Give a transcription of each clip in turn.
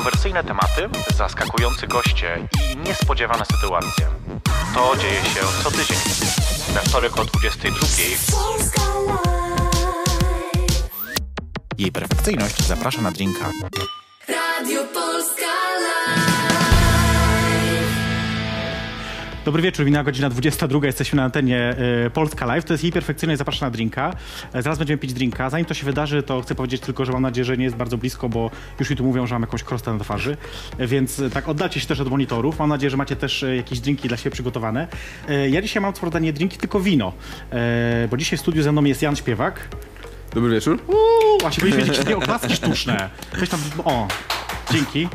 Kontrowersyjne tematy, zaskakujący goście i niespodziewane sytuacje. To dzieje się co tydzień. We wtorek o 22. Polska Live. Jej perfekcyjność zaprasza na drinka. Radio Polska Live. Dobry wieczór, minęła godzina 22, jesteśmy na antenie y, Polska Live. To jest jej perfekcyjność, zapraszam na drinka. E, zaraz będziemy pić drinka. Zanim to się wydarzy, to chcę powiedzieć tylko, że mam nadzieję, że nie jest bardzo blisko, bo już mi tu mówią, że mam jakąś krostę na twarzy. E, więc e, tak, oddalcie się też od monitorów. Mam nadzieję, że macie też e, jakieś drinki dla siebie przygotowane. E, ja dzisiaj mam co prawda nie drinki, tylko wino. E, bo dzisiaj w studiu ze mną jest Jan Śpiewak. Dobry wieczór. Uuu, właśnie powinniśmy mieć oklaski sztuczne. Weź tam, o, dzięki.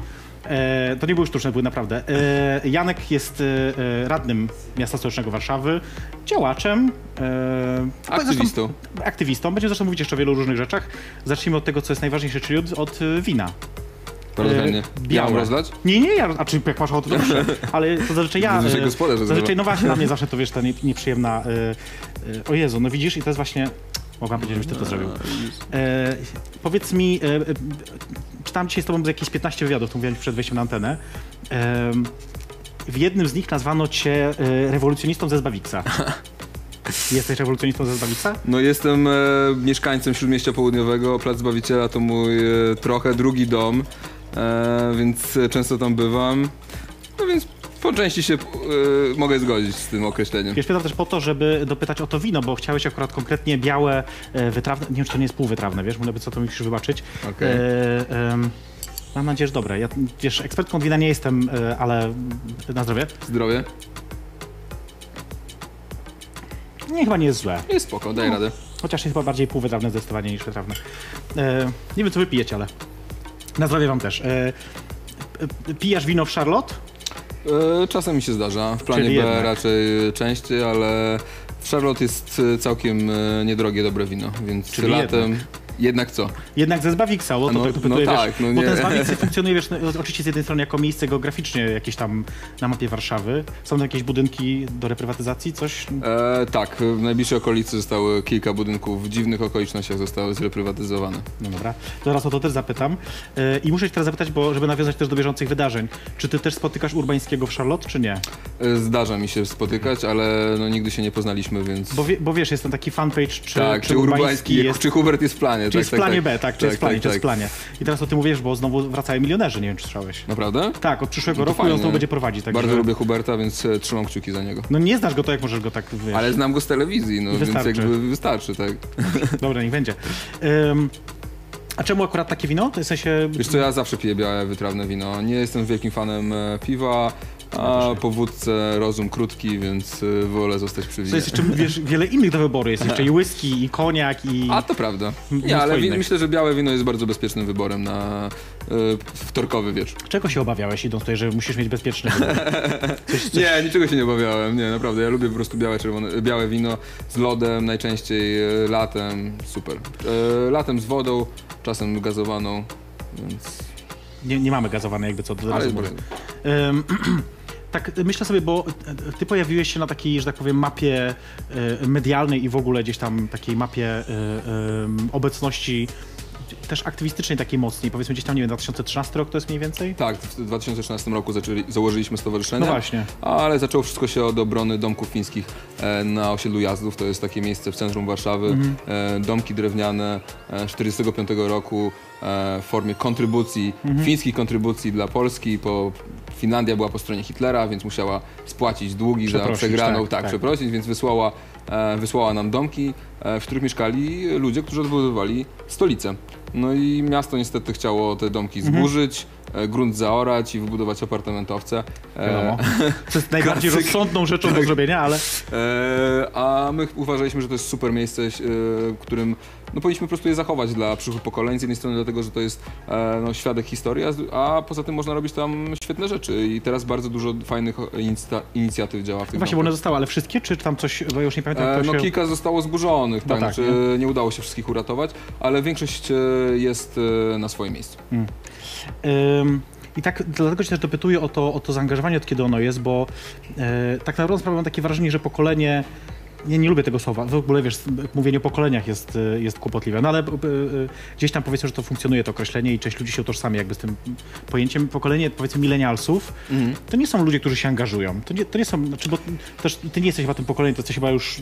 E, to nie były sztuczne, były naprawdę. E, Janek jest e, radnym miasta stołecznego Warszawy, działaczem. E, Aktywistą. Zresztą, aktywistą. Będziemy zresztą mówić jeszcze o wielu różnych rzeczach. Zacznijmy od tego, co jest najważniejsze, czyli od, od e, wina. Bardzo E. Ja mam rozlać? Nie, nie, ja, a czy jak masz ochotę, to proszę. Ale to zazwyczaj ja... Że e, gospodarz Zazwyczaj, no właśnie, dla mnie zawsze to, wiesz, ta nie, nieprzyjemna... E, e, o Jezu, no widzisz, i to jest właśnie... Mogłam powiedzieć, żebyś ty to zrobił. E, powiedz mi, e, e, czytałem dzisiaj z tobą jakieś 15 wywiadów, to mówiłem przed wejściem na antenę. W jednym z nich nazwano cię e, rewolucjonistą ze Zbawiksa. Jesteś rewolucjonistą ze Zbawiksa? No jestem e, mieszkańcem Śródmieścia Południowego. Plac Zbawiciela to mój e, trochę drugi dom, e, więc często tam bywam. No więc po części się e, mogę zgodzić z tym określeniem. Wiesz, pytam też po to, żeby dopytać o to wino, bo chciałeś akurat konkretnie białe, e, wytrawne, nie wiem, czy to nie jest półwytrawne, wiesz, może by co to musisz wybaczyć. Okej. E, mam nadzieję, że dobre. Ja, wiesz, ekspertką od wina nie jestem, ale na zdrowie. Zdrowie? Nie, chyba nie jest złe. Jest spoko, daj No. radę. Chociaż jest chyba bardziej półwytrawne zdecydowanie niż wytrawne. Nie wiem, co wy pijecie, ale na zdrowie wam też. Pijasz wino w Charlotte? E, czasem mi się zdarza. W planie Czyli B jednak. raczej częściej, ale w Charlotte jest e, całkiem e, niedrogie, dobre wino, więc Czyli latem... Jednak co? Jednak ze Zbawiksa, o to No- tak no dopytuję, wiesz, tak, no bo nie. ten Zbawik funkcjonuje, wiesz, no, oczywiście z jednej strony jako miejsce geograficznie jakieś tam na mapie Warszawy. Są tam jakieś budynki do reprywatyzacji, coś? E, tak, w najbliższej okolicy zostały kilka budynków w dziwnych okolicznościach zostały zreprywatyzowane. No dobra, zaraz o to też zapytam. E, I muszę cię teraz zapytać, bo żeby nawiązać też do bieżących wydarzeń. Czy ty też spotykasz Urbańskiego w Charlotte, czy nie? E, Zdarza mi się spotykać, ale no, nigdy się nie poznaliśmy, więc... Bo, wie, bo wiesz, jest ten taki fanpage, czy, tak, czy, czy Urbański Urbański, jest... czy Hubert jest w planie. Czy tak, jest w tak, planie tak. B, tak, czy jest w planie, tak, czy jest w tak. planie. I teraz o tym mówisz, bo znowu wracają milionerzy, nie wiem, czy słyszałeś. Naprawdę? Tak, od przyszłego to roku i on fajnie. znowu będzie prowadzić. Także... Bardzo lubię Huberta, więc e, trzymam kciuki za niego. No nie znasz go, to jak możesz go tak, wiesz... Ale znam go z telewizji, no Wystarczy. więc jakby wystarczy, tak. Dobra, niech będzie. Ym, a czemu akurat takie wino? W sensie... Wiesz co, ja zawsze piję białe, wytrawne wino. Nie jestem wielkim fanem e, piwa, a po wódce rozum krótki, więc e, wolę zostać przy To winie. jest jeszcze wiesz, wiele innych do wyboru. Jest jeszcze i whisky, i koniak, i... A to prawda. Nie, ale wi- myślę, że białe wino jest bardzo bezpiecznym wyborem na e, wtorkowy wieczór. Czego się obawiałeś idąc tutaj, że musisz mieć bezpieczny wybór? Coś, coś... Nie, niczego się nie obawiałem, nie, naprawdę. Ja lubię po prostu białe, czerwone, białe wino z lodem, najczęściej e, latem, super. E, latem z wodą, czasem gazowaną, więc... Nie, nie mamy gazowanej jakby co do Ale razu jest mówię. Tak, myślę sobie, bo ty pojawiłeś się na takiej, że tak powiem, mapie e, medialnej i w ogóle gdzieś tam takiej mapie e, em, obecności też aktywistycznej takiej mocniej, powiedzmy gdzieś tam, nie wiem, 2013 rok to jest mniej więcej? Tak, w 2013 roku zaczęli, założyliśmy stowarzyszenie. No właśnie. Ale zaczęło wszystko się od obrony domków fińskich e, na osiedlu Jazdów. To jest takie miejsce w centrum Warszawy. Mhm. E, domki drewniane e, 45 roku e, w formie kontrybucji, Mhm. fińskich kontrybucji dla Polski. Po, Finlandia była po stronie Hitlera, więc musiała spłacić długi za przegraną, tak, tak, tak. przeprosić, więc wysłała, wysłała nam domki, w których mieszkali ludzie, którzy odbudowywali stolicę. No i miasto niestety chciało te domki Mhm. zburzyć, grunt zaorać i wybudować apartamentowce. E, Wiadomo. To jest najbardziej Klasyk. rozsądną rzeczą do zrobienia, ale E, a my uważaliśmy, że to jest super miejsce, e, w którym no, powinniśmy po prostu je zachować dla przyszłych pokoleń. Z jednej strony dlatego, że to jest e, no, świadek historii, a, poza tym można robić tam świetne rzeczy i teraz bardzo dużo fajnych inicja- inicjatyw działa w tym właśnie, bo one zostały, ale wszystkie, czy tam coś, bo już nie pamiętam, E, no się... kilka zostało zburzonych, No tak, tak, znaczy, nie udało się wszystkich uratować, ale większość e, jest e, na swoim miejscu. Ym, I tak dlatego się też dopytuję o to, o to zaangażowanie, od kiedy ono jest, bo e, tak naprawdę mam takie wrażenie, że pokolenie nie, nie lubię tego słowa. W ogóle wiesz, mówienie o pokoleniach jest, y, jest kłopotliwe. No ale y, y, gdzieś tam powiedzmy, że to funkcjonuje to określenie i część ludzi się utożsamia jakby z tym pojęciem. Pokolenie powiedzmy milenialsów to nie są ludzie, którzy się angażują. To nie, to nie są, znaczy, bo też ty nie jesteś chyba tym pokoleniem, to jesteś chyba już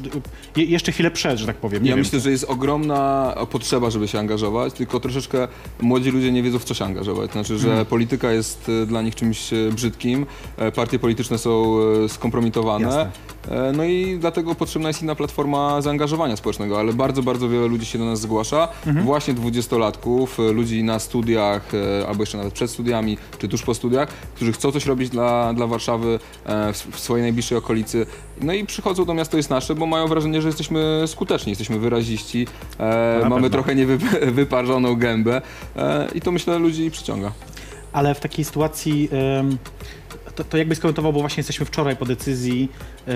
je, jeszcze chwilę przed, że tak powiem. Nie Ja wiem. myślę, że jest ogromna potrzeba, żeby się angażować, tylko troszeczkę młodzi ludzie nie wiedzą, w co się angażować. Znaczy, że Mhm. polityka jest e, dla nich czymś e, brzydkim, e, partie polityczne są e, skompromitowane. Jasne. E, No i dlatego potrzebna jest inna platforma zaangażowania społecznego, ale bardzo, bardzo wiele ludzi się do nas zgłasza, Mhm. właśnie dwudziestolatków, e, ludzi na studiach, e, albo jeszcze nawet przed studiami, czy tuż po studiach, którzy chcą coś robić dla, dla Warszawy w, swojej najbliższej okolicy. No i przychodzą do Miasto jest Nasze, bo mają wrażenie, że jesteśmy skuteczni, jesteśmy wyraziści, mamy pewno. trochę niewyparzoną gębę i to myślę ludzi przyciąga. Ale w takiej sytuacji ym, to, to jakby skomentował, bo właśnie jesteśmy wczoraj po decyzji y,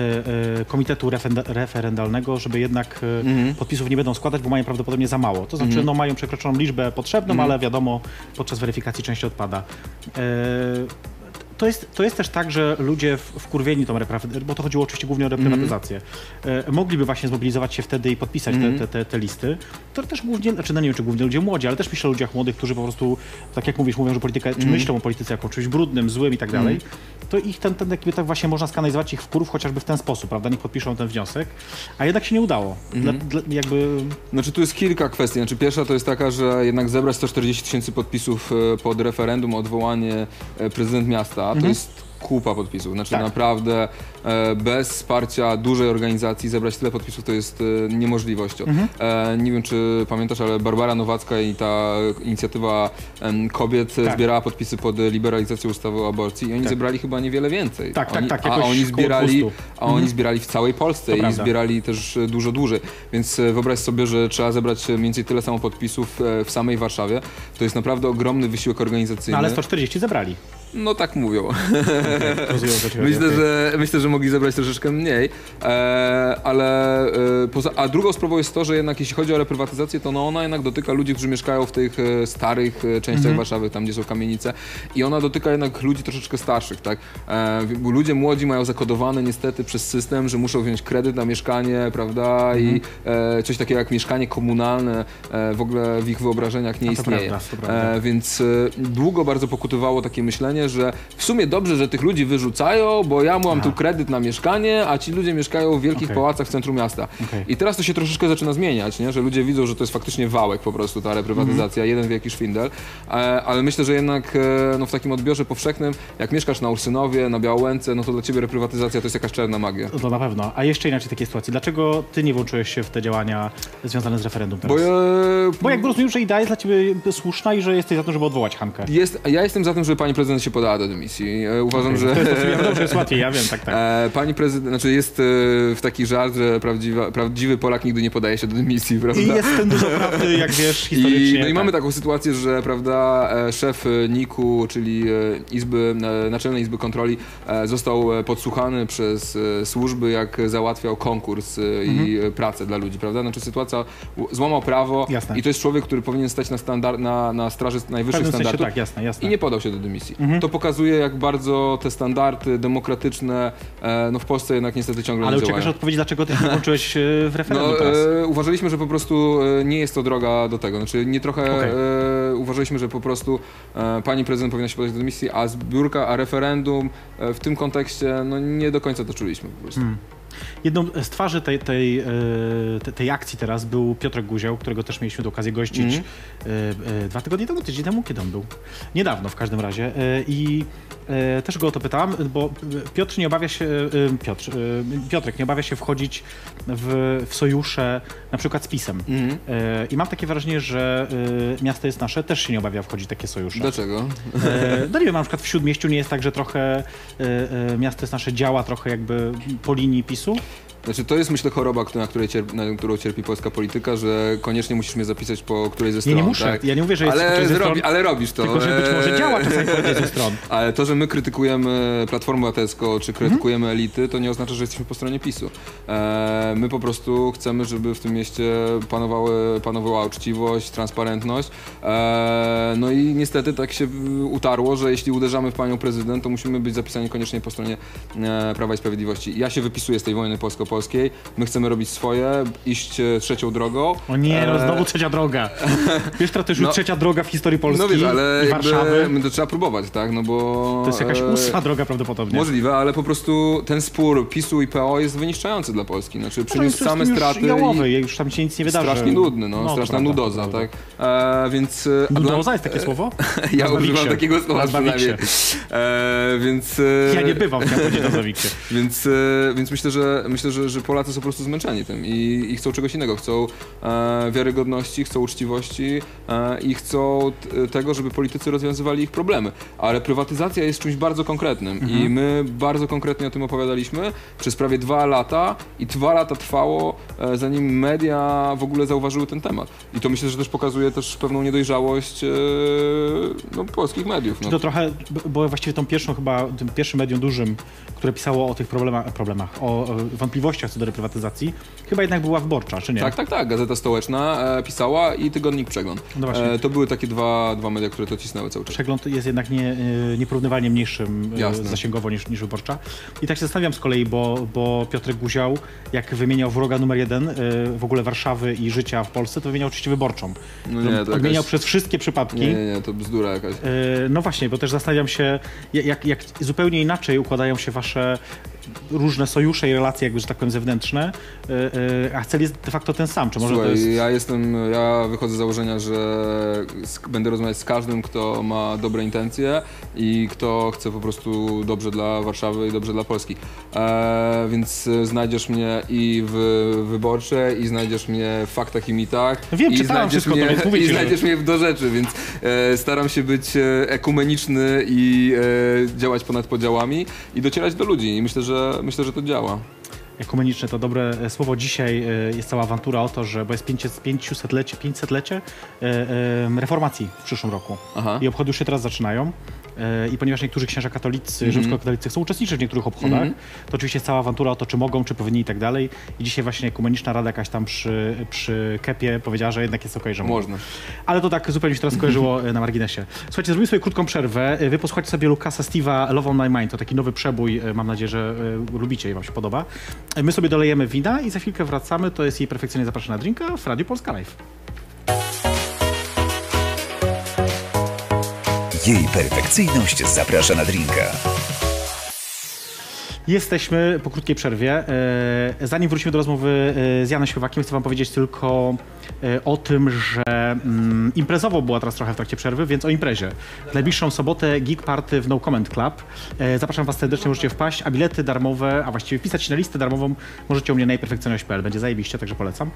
y, Komitetu Referenda- Referendalnego, żeby jednak y, podpisów nie będą składać, bo mają prawdopodobnie za mało. To znaczy, no mają przekroczoną liczbę potrzebną, ale wiadomo, podczas weryfikacji część odpada. To jest, to jest też tak, że ludzie wkurwieni tą reprywatyzację, bo to chodziło oczywiście głównie o reprywatyzację, e, mogliby właśnie zmobilizować się wtedy i podpisać te, te, te, te listy. To też głównie, znaczy no nie wiem, czy głównie ludzie młodzi, ale też myślę o ludziach młodych, którzy po prostu, tak jak mówisz, mówią, że polityka, czy myślą o polityce jako czymś brudnym, złym i tak dalej, to ich ten, ten jakby tak właśnie można skanalizować ich wkurów chociażby w ten sposób, prawda? Niech podpiszą ten wniosek, a jednak się nie udało. Dla, dla, jakby Znaczy tu jest kilka kwestii. Znaczy pierwsza to jest taka, że jednak zebrać 140 tysięcy podpisów e, pod referendum o odwołanie e, prezydent miasta to jest kupa podpisów. Znaczy Tak. naprawdę e, bez wsparcia dużej organizacji zebrać tyle podpisów to jest e, niemożliwością. E, nie wiem czy pamiętasz, ale Barbara Nowacka i ta inicjatywa kobiet e, Tak. zbierała podpisy pod liberalizacją ustawy o aborcji i oni Tak. zebrali chyba niewiele więcej. Tak, tak, oni, tak, A jakoś oni zbierali, 200. a oni zbierali w całej Polsce To i prawda. zbierali też e, dużo dłużej. Więc e, wyobraź sobie, że trzeba zebrać e, mniej więcej tyle samo podpisów e, w samej Warszawie. To jest naprawdę ogromny wysiłek organizacyjny. no ale 140 zebrali. No tak mówią. Myślę, że, myślę, że mogli zebrać troszeczkę mniej, e, ale e, poza, a drugą sprawą jest to, że jednak jeśli chodzi o reprywatyzację, to no ona jednak dotyka ludzi, którzy mieszkają w tych e, starych e, częściach Mhm. Warszawy, tam gdzie są kamienice i ona dotyka jednak ludzi troszeczkę starszych, tak? E, bo ludzie młodzi mają zakodowane niestety przez system, że muszą wziąć kredyt na mieszkanie, prawda? I Mhm. e, coś takiego jak mieszkanie komunalne e, w ogóle w ich wyobrażeniach nie A to istnieje. prawda, to prawda. E, więc e, długo bardzo pokutywało takie myślenie, że w sumie dobrze, że tych ludzi wyrzucają, bo ja mam tu kredyt na mieszkanie, a ci ludzie mieszkają w wielkich Okej. pałacach w centrum miasta. Okej. I teraz to się troszeczkę zaczyna zmieniać, nie? że ludzie widzą, że to jest faktycznie wałek po prostu ta reprywatyzacja, Mhm. jeden wielki szwindel. E, ale myślę, że jednak e, no, w takim odbiorze powszechnym, jak mieszkasz na Ursynowie, na Białęce, no to dla ciebie reprywatyzacja to jest jakaś czarna magia. To na pewno. A jeszcze inaczej takiej sytuacji. Dlaczego ty nie włączyłeś się w te działania związane z referendum teraz? Bo, ja, Bo jakby rozumiem, że idea jest dla ciebie słuszna i że jesteś za to, żeby odwołać Hankę. jest, ja jestem za tym, żeby pani prezydent się podała do dymisji. E, uważam, że... To jest ja dobrze, jest łatwiej, ja wiem, tak, tak. E, pani prezydent, znaczy jest e, w taki żart, że prawdziwa, prawdziwy Polak nigdy nie podaje się do dymisji, prawda? I jest w tym dużo prawdy, jak wiesz, I, historycznie. no i tak. mamy taką sytuację, że prawda, szef NIK-u, czyli Izby, Naczelnej Izby Kontroli, został podsłuchany przez służby, jak załatwiał konkurs e, i pracę dla ludzi, prawda? Znaczy sytuacja, złamał prawo Jasne. i to jest człowiek, który powinien stać na, standard, na, na straży najwyższych sensie standardów. tak, jasne, jasne. I nie podał się do dymisji. To pokazuje, jak bardzo te standardy demokratyczne e, no w Polsce jednak niestety ciągle Ale nie uciekasz działają. od odpowiedzi, dlaczego ty nie włączyłeś e, w referendum No, e, uważaliśmy, że po prostu e, nie jest to droga do tego. Znaczy, nie trochę Okej. e, uważaliśmy, że po prostu e, pani prezydent powinna się podać do dymisji, a zbiórka, a referendum w tym kontekście, no nie do końca to czuliśmy po prostu. Jedną z twarzy tej, tej, e, te- tej akcji teraz był Piotrek Guzioł, którego też mieliśmy okazję gościć e, dwa tygodnie temu, tydzień temu, kiedy on był? Niedawno w każdym razie. I też go o to pytałam, bo Piotr nie obawia się, Piotr, Piotrek nie obawia się wchodzić w, w sojusze na przykład z PiSem. E, I mam takie wrażenie, że miasto jest nasze, też się nie obawia wchodzić w takie sojusze. Dlaczego? No nie wiem, na przykład w Śródmieściu nie jest tak, że trochę miasto jest nasze działa trochę jakby po linii PiSu? isso Znaczy, to jest myślę choroba, na, której cierpi, na którą cierpi polska polityka, że koniecznie musisz mnie zapisać po której ze stron. Nie, nie muszę. Tak? Ja nie mówię, że jest ale, stron, ale robisz to. Tylko, że być może E, działa czasami po ze stron. Ale to, że my krytykujemy Platformę Obywatelską, czy krytykujemy elity, to nie oznacza, że jesteśmy po stronie PiSu. E, my po prostu chcemy, żeby w tym mieście panowały, panowała uczciwość, transparentność. E, no i niestety tak się utarło, że jeśli uderzamy w panią prezydent, to musimy być zapisani koniecznie po stronie e, Prawa i Sprawiedliwości. Ja się wypisuję z tej wojny polsko-polskiej. Polskiej. My chcemy robić swoje, iść e, trzecią drogą. O nie, no E, znowu trzecia droga. Wiesz, to już no- trzecia droga w historii Polski No wiesz, ale i Warszawy. to trzeba próbować, tak? No bo... To jest jakaś ósma droga prawdopodobnie. Możliwe, ale po prostu ten spór PiSu i PO jest wyniszczający dla Polski. Znaczy No, przyniósł same straty jałowy, i już tam się nic nie wydarzy. strasznie nudny, no, to straszna prawda, nudoza, prawda. tak? E, więc... e, Nudoza jest takie słowo? Ja używam takiego słowa przynajmniej. E, więc... Ja nie bywam, chciałem powiedzieć na. Więc, e, więc myślę, że myślę, że, że Polacy są po prostu zmęczeni tym i, i chcą czegoś innego. Chcą e, wiarygodności, chcą uczciwości e, i chcą tego, żeby politycy rozwiązywali ich problemy. Ale prywatyzacja jest czymś bardzo konkretnym i my bardzo konkretnie o tym opowiadaliśmy przez prawie dwa lata i dwa lata trwało, e, zanim media w ogóle zauważyły ten temat. I to myślę, że też pokazuje też pewną niedojrzałość e, no, polskich mediów. No. To trochę, bo właściwie tą pierwszą chyba, tym pierwszym medium dużym, które pisało o tych problemach, problemach o, o wątpliwościach co do reprywatyzacji, chyba jednak była wyborcza, czy nie? Tak, tak, tak. Gazeta Stołeczna e, pisała i Tygodnik Przegląd. No. E, to były takie dwa, dwa media, które to cisnęły cały czas. Przegląd jest jednak nie, y, nieporównywalnie mniejszym Jasne. zasięgowo niż, niż wyborcza. I tak się zastanawiam z kolei, bo, bo Piotrek Guział, jak wymieniał wroga numer jeden y, w ogóle Warszawy i życia w Polsce, to wymieniał oczywiście wyborczą. No nie, to odmieniał jakaś... przez wszystkie przypadki. Nie, nie, nie, to bzdura jakaś. No właśnie, bo też zastanawiam się, jak, jak zupełnie inaczej układają się wasze różne sojusze i relacje, jakby, że tak powiem, zewnętrzne, y, y, a cel jest de facto ten sam. Czy może Słuchaj, to jest... ja jestem, ja wychodzę z założenia, że będę rozmawiać z każdym, kto ma dobre intencje i kto chce po prostu dobrze dla Warszawy i dobrze dla Polski. E, więc e, znajdziesz mnie i w wyborczej, i znajdziesz mnie w faktach i mitach. No wiem, i znajdziesz wszystko to, mnie, mówię i znajdziesz mnie w do rzeczy, więc e, staram się być e, ekumeniczny i e, działać ponad podziałami i docierać do ludzi. I myślę, że myślę, że to działa. Ekumeniczne to dobre e, słowo. Dzisiaj e, jest cała awantura o to, że bo jest 500-lecie 500-lecie e, e, reformacji w przyszłym roku. Aha. I obchody już się teraz zaczynają. E, I ponieważ niektórzy księża katolicy, Mhm. rzymskokatolicy chcą uczestniczyć w niektórych obchodach, to oczywiście jest cała awantura o to, czy mogą, czy powinni i tak dalej. I dzisiaj właśnie ekumeniczna rada jakaś tam przy, przy kepie powiedziała, że jednak jest okej, że mogą. Można. Ale to tak zupełnie się teraz skojarzyło e, na marginesie. Słuchajcie, zrobimy sobie krótką przerwę. E, Wy posłuchajcie sobie Lukasa Steve'a Love on My Mind. To taki nowy przebój. Mam nadzieję, że lubicie i wam się podoba. My sobie dolejemy wina i za chwilkę wracamy. To jest jej perfekcyjnie zapraszana na drinka w Radiu Polska Live. Jej perfekcyjność zaprasza na drinka. Jesteśmy po krótkiej przerwie. E, Zanim wrócimy do rozmowy e, z Janem Śpiewakiem, chcę wam powiedzieć tylko e, o tym, że mm, imprezowo była teraz trochę w trakcie przerwy, więc o imprezie. W najbliższą sobotę Geek Party w No Comment Club. Zapraszam was serdecznie, możecie wpaść, a bilety darmowe, a właściwie wpisać się na listę darmową możecie u mnie na najperfekcyjność.pl. Będzie zajebiście, także polecam.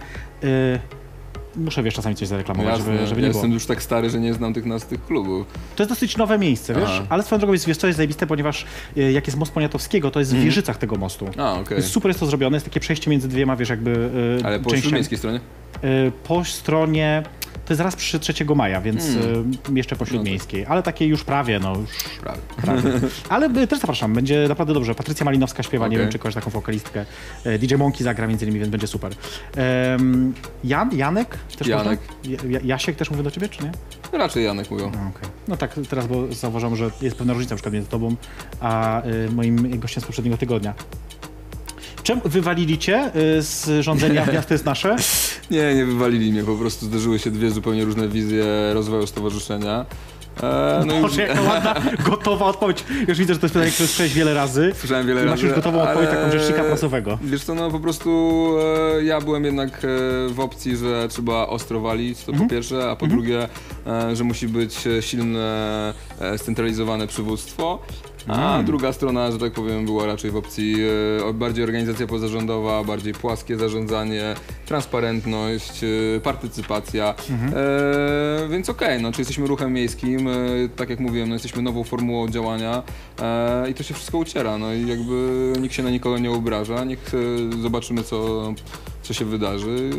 Muszę, wiesz, czasami coś zareklamować, Jasne, żeby, żeby ja nie było. jestem już tak stary, że nie znam tych nas tych klubów. To jest dosyć nowe miejsce, wiesz? Aha. Ale swoją drogą jest, wiesz, co jest zajebiste, ponieważ e, jak jest most Poniatowskiego, to jest w Wieżycach tego mostu. Mhm. A, okej. Jest super jest to zrobione, jest takie przejście między dwiema, wiesz, jakby e, Ale po śródmiejskiej stronie? E, Po stronie, to jest zaraz przy 3 maja, więc Mm. e, jeszcze po śródmiejskiej, ale takie już prawie, no już Prawie. prawie. Ale też zapraszam, będzie naprawdę dobrze. Patrycja Malinowska śpiewa, nie Okej. wiem, czy kojarzysz taką wokalistkę. DJ Monkey zagra między innymi, więc będzie super. Jan, Janek? Też Janek. można? Ja, Jasiek też mówię do ciebie, czy nie? Raczej Janek mówią. No, okej. no tak, teraz bo zauważam, że jest pewna różnica na przykład między tobą a y, moim gościem z poprzedniego tygodnia. Czemu wywalili cię y, z rządzenia Miasto jest Nasze? Nie, nie wywalili mnie, po prostu zderzyły się dwie zupełnie różne wizje rozwoju stowarzyszenia. E, no i Boże, jaka ładna, gotowa odpowiedź. Już widzę, że to jest pytanie, które słyszałeś wiele razy. słyszałem wiele I razy. masz już gotową odpowiedź ale- taką rzecznika prasowego. Wiesz co, no po prostu e, ja byłem jednak e, w opcji, że trzeba ostro walić, to Mhm. po pierwsze, a po drugie, e, że musi być e, silne, e, scentralizowane przywództwo. A Mm. druga strona, że tak powiem, była raczej w opcji e, bardziej organizacja pozarządowa, bardziej płaskie zarządzanie, transparentność, e, partycypacja. Mhm. E, więc okej, no, czy jesteśmy ruchem miejskim, tak jak mówiłem, no, jesteśmy nową formułą działania i to się wszystko uciera. No i jakby nikt się na nikogo nie obraża, niech zobaczymy, co, co się wydarzy.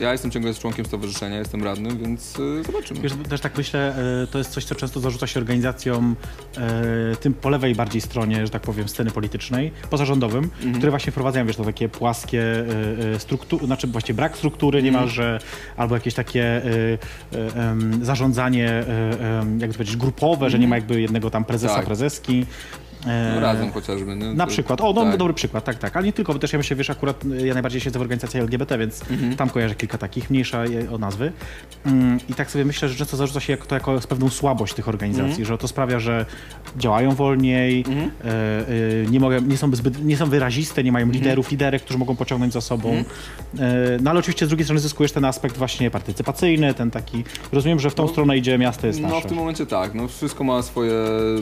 Ja jestem ciągle członkiem stowarzyszenia, jestem radnym, więc e, zobaczymy. Wiesz, też tak myślę, y, to jest coś, co często zarzuca się organizacjom y, tym po lewej bardziej stronie, że tak powiem, sceny politycznej, pozarządowym, Mhm. które właśnie wprowadzają, wiesz, to takie płaskie struktury, znaczy właściwie brak struktury Mhm. niemalże, albo jakieś takie zarządzanie, y, em, jak to powiedzieć, grupowe, że nie ma jakby jednego tam prezesa, Tak. prezeski. E, No, razem chociażby. Nie? Na To- przykład. O, no, tak. dobry przykład, tak, tak. Ale nie tylko, bo też ja myślę, wiesz, akurat y, ja najbardziej siedzę w organizacji LGBT, więc Mhm. tam kojarzę kilka takich, mniejsza je- o nazwy. Mm, I tak sobie myślę, że często zarzuca się jako, to jako pewną słabość tych organizacji, Mhm. że to sprawia, że działają wolniej, e, e, nie, mogę, nie, są zbyt, nie są wyraziste, nie mają Mhm. liderów, liderek, którzy mogą pociągnąć za sobą. E, no ale oczywiście z drugiej strony zyskujesz ten aspekt właśnie partycypacyjny, ten taki, rozumiem, że w tą stronę idzie miasto jest nasze. No w tym momencie tak, no wszystko ma swoje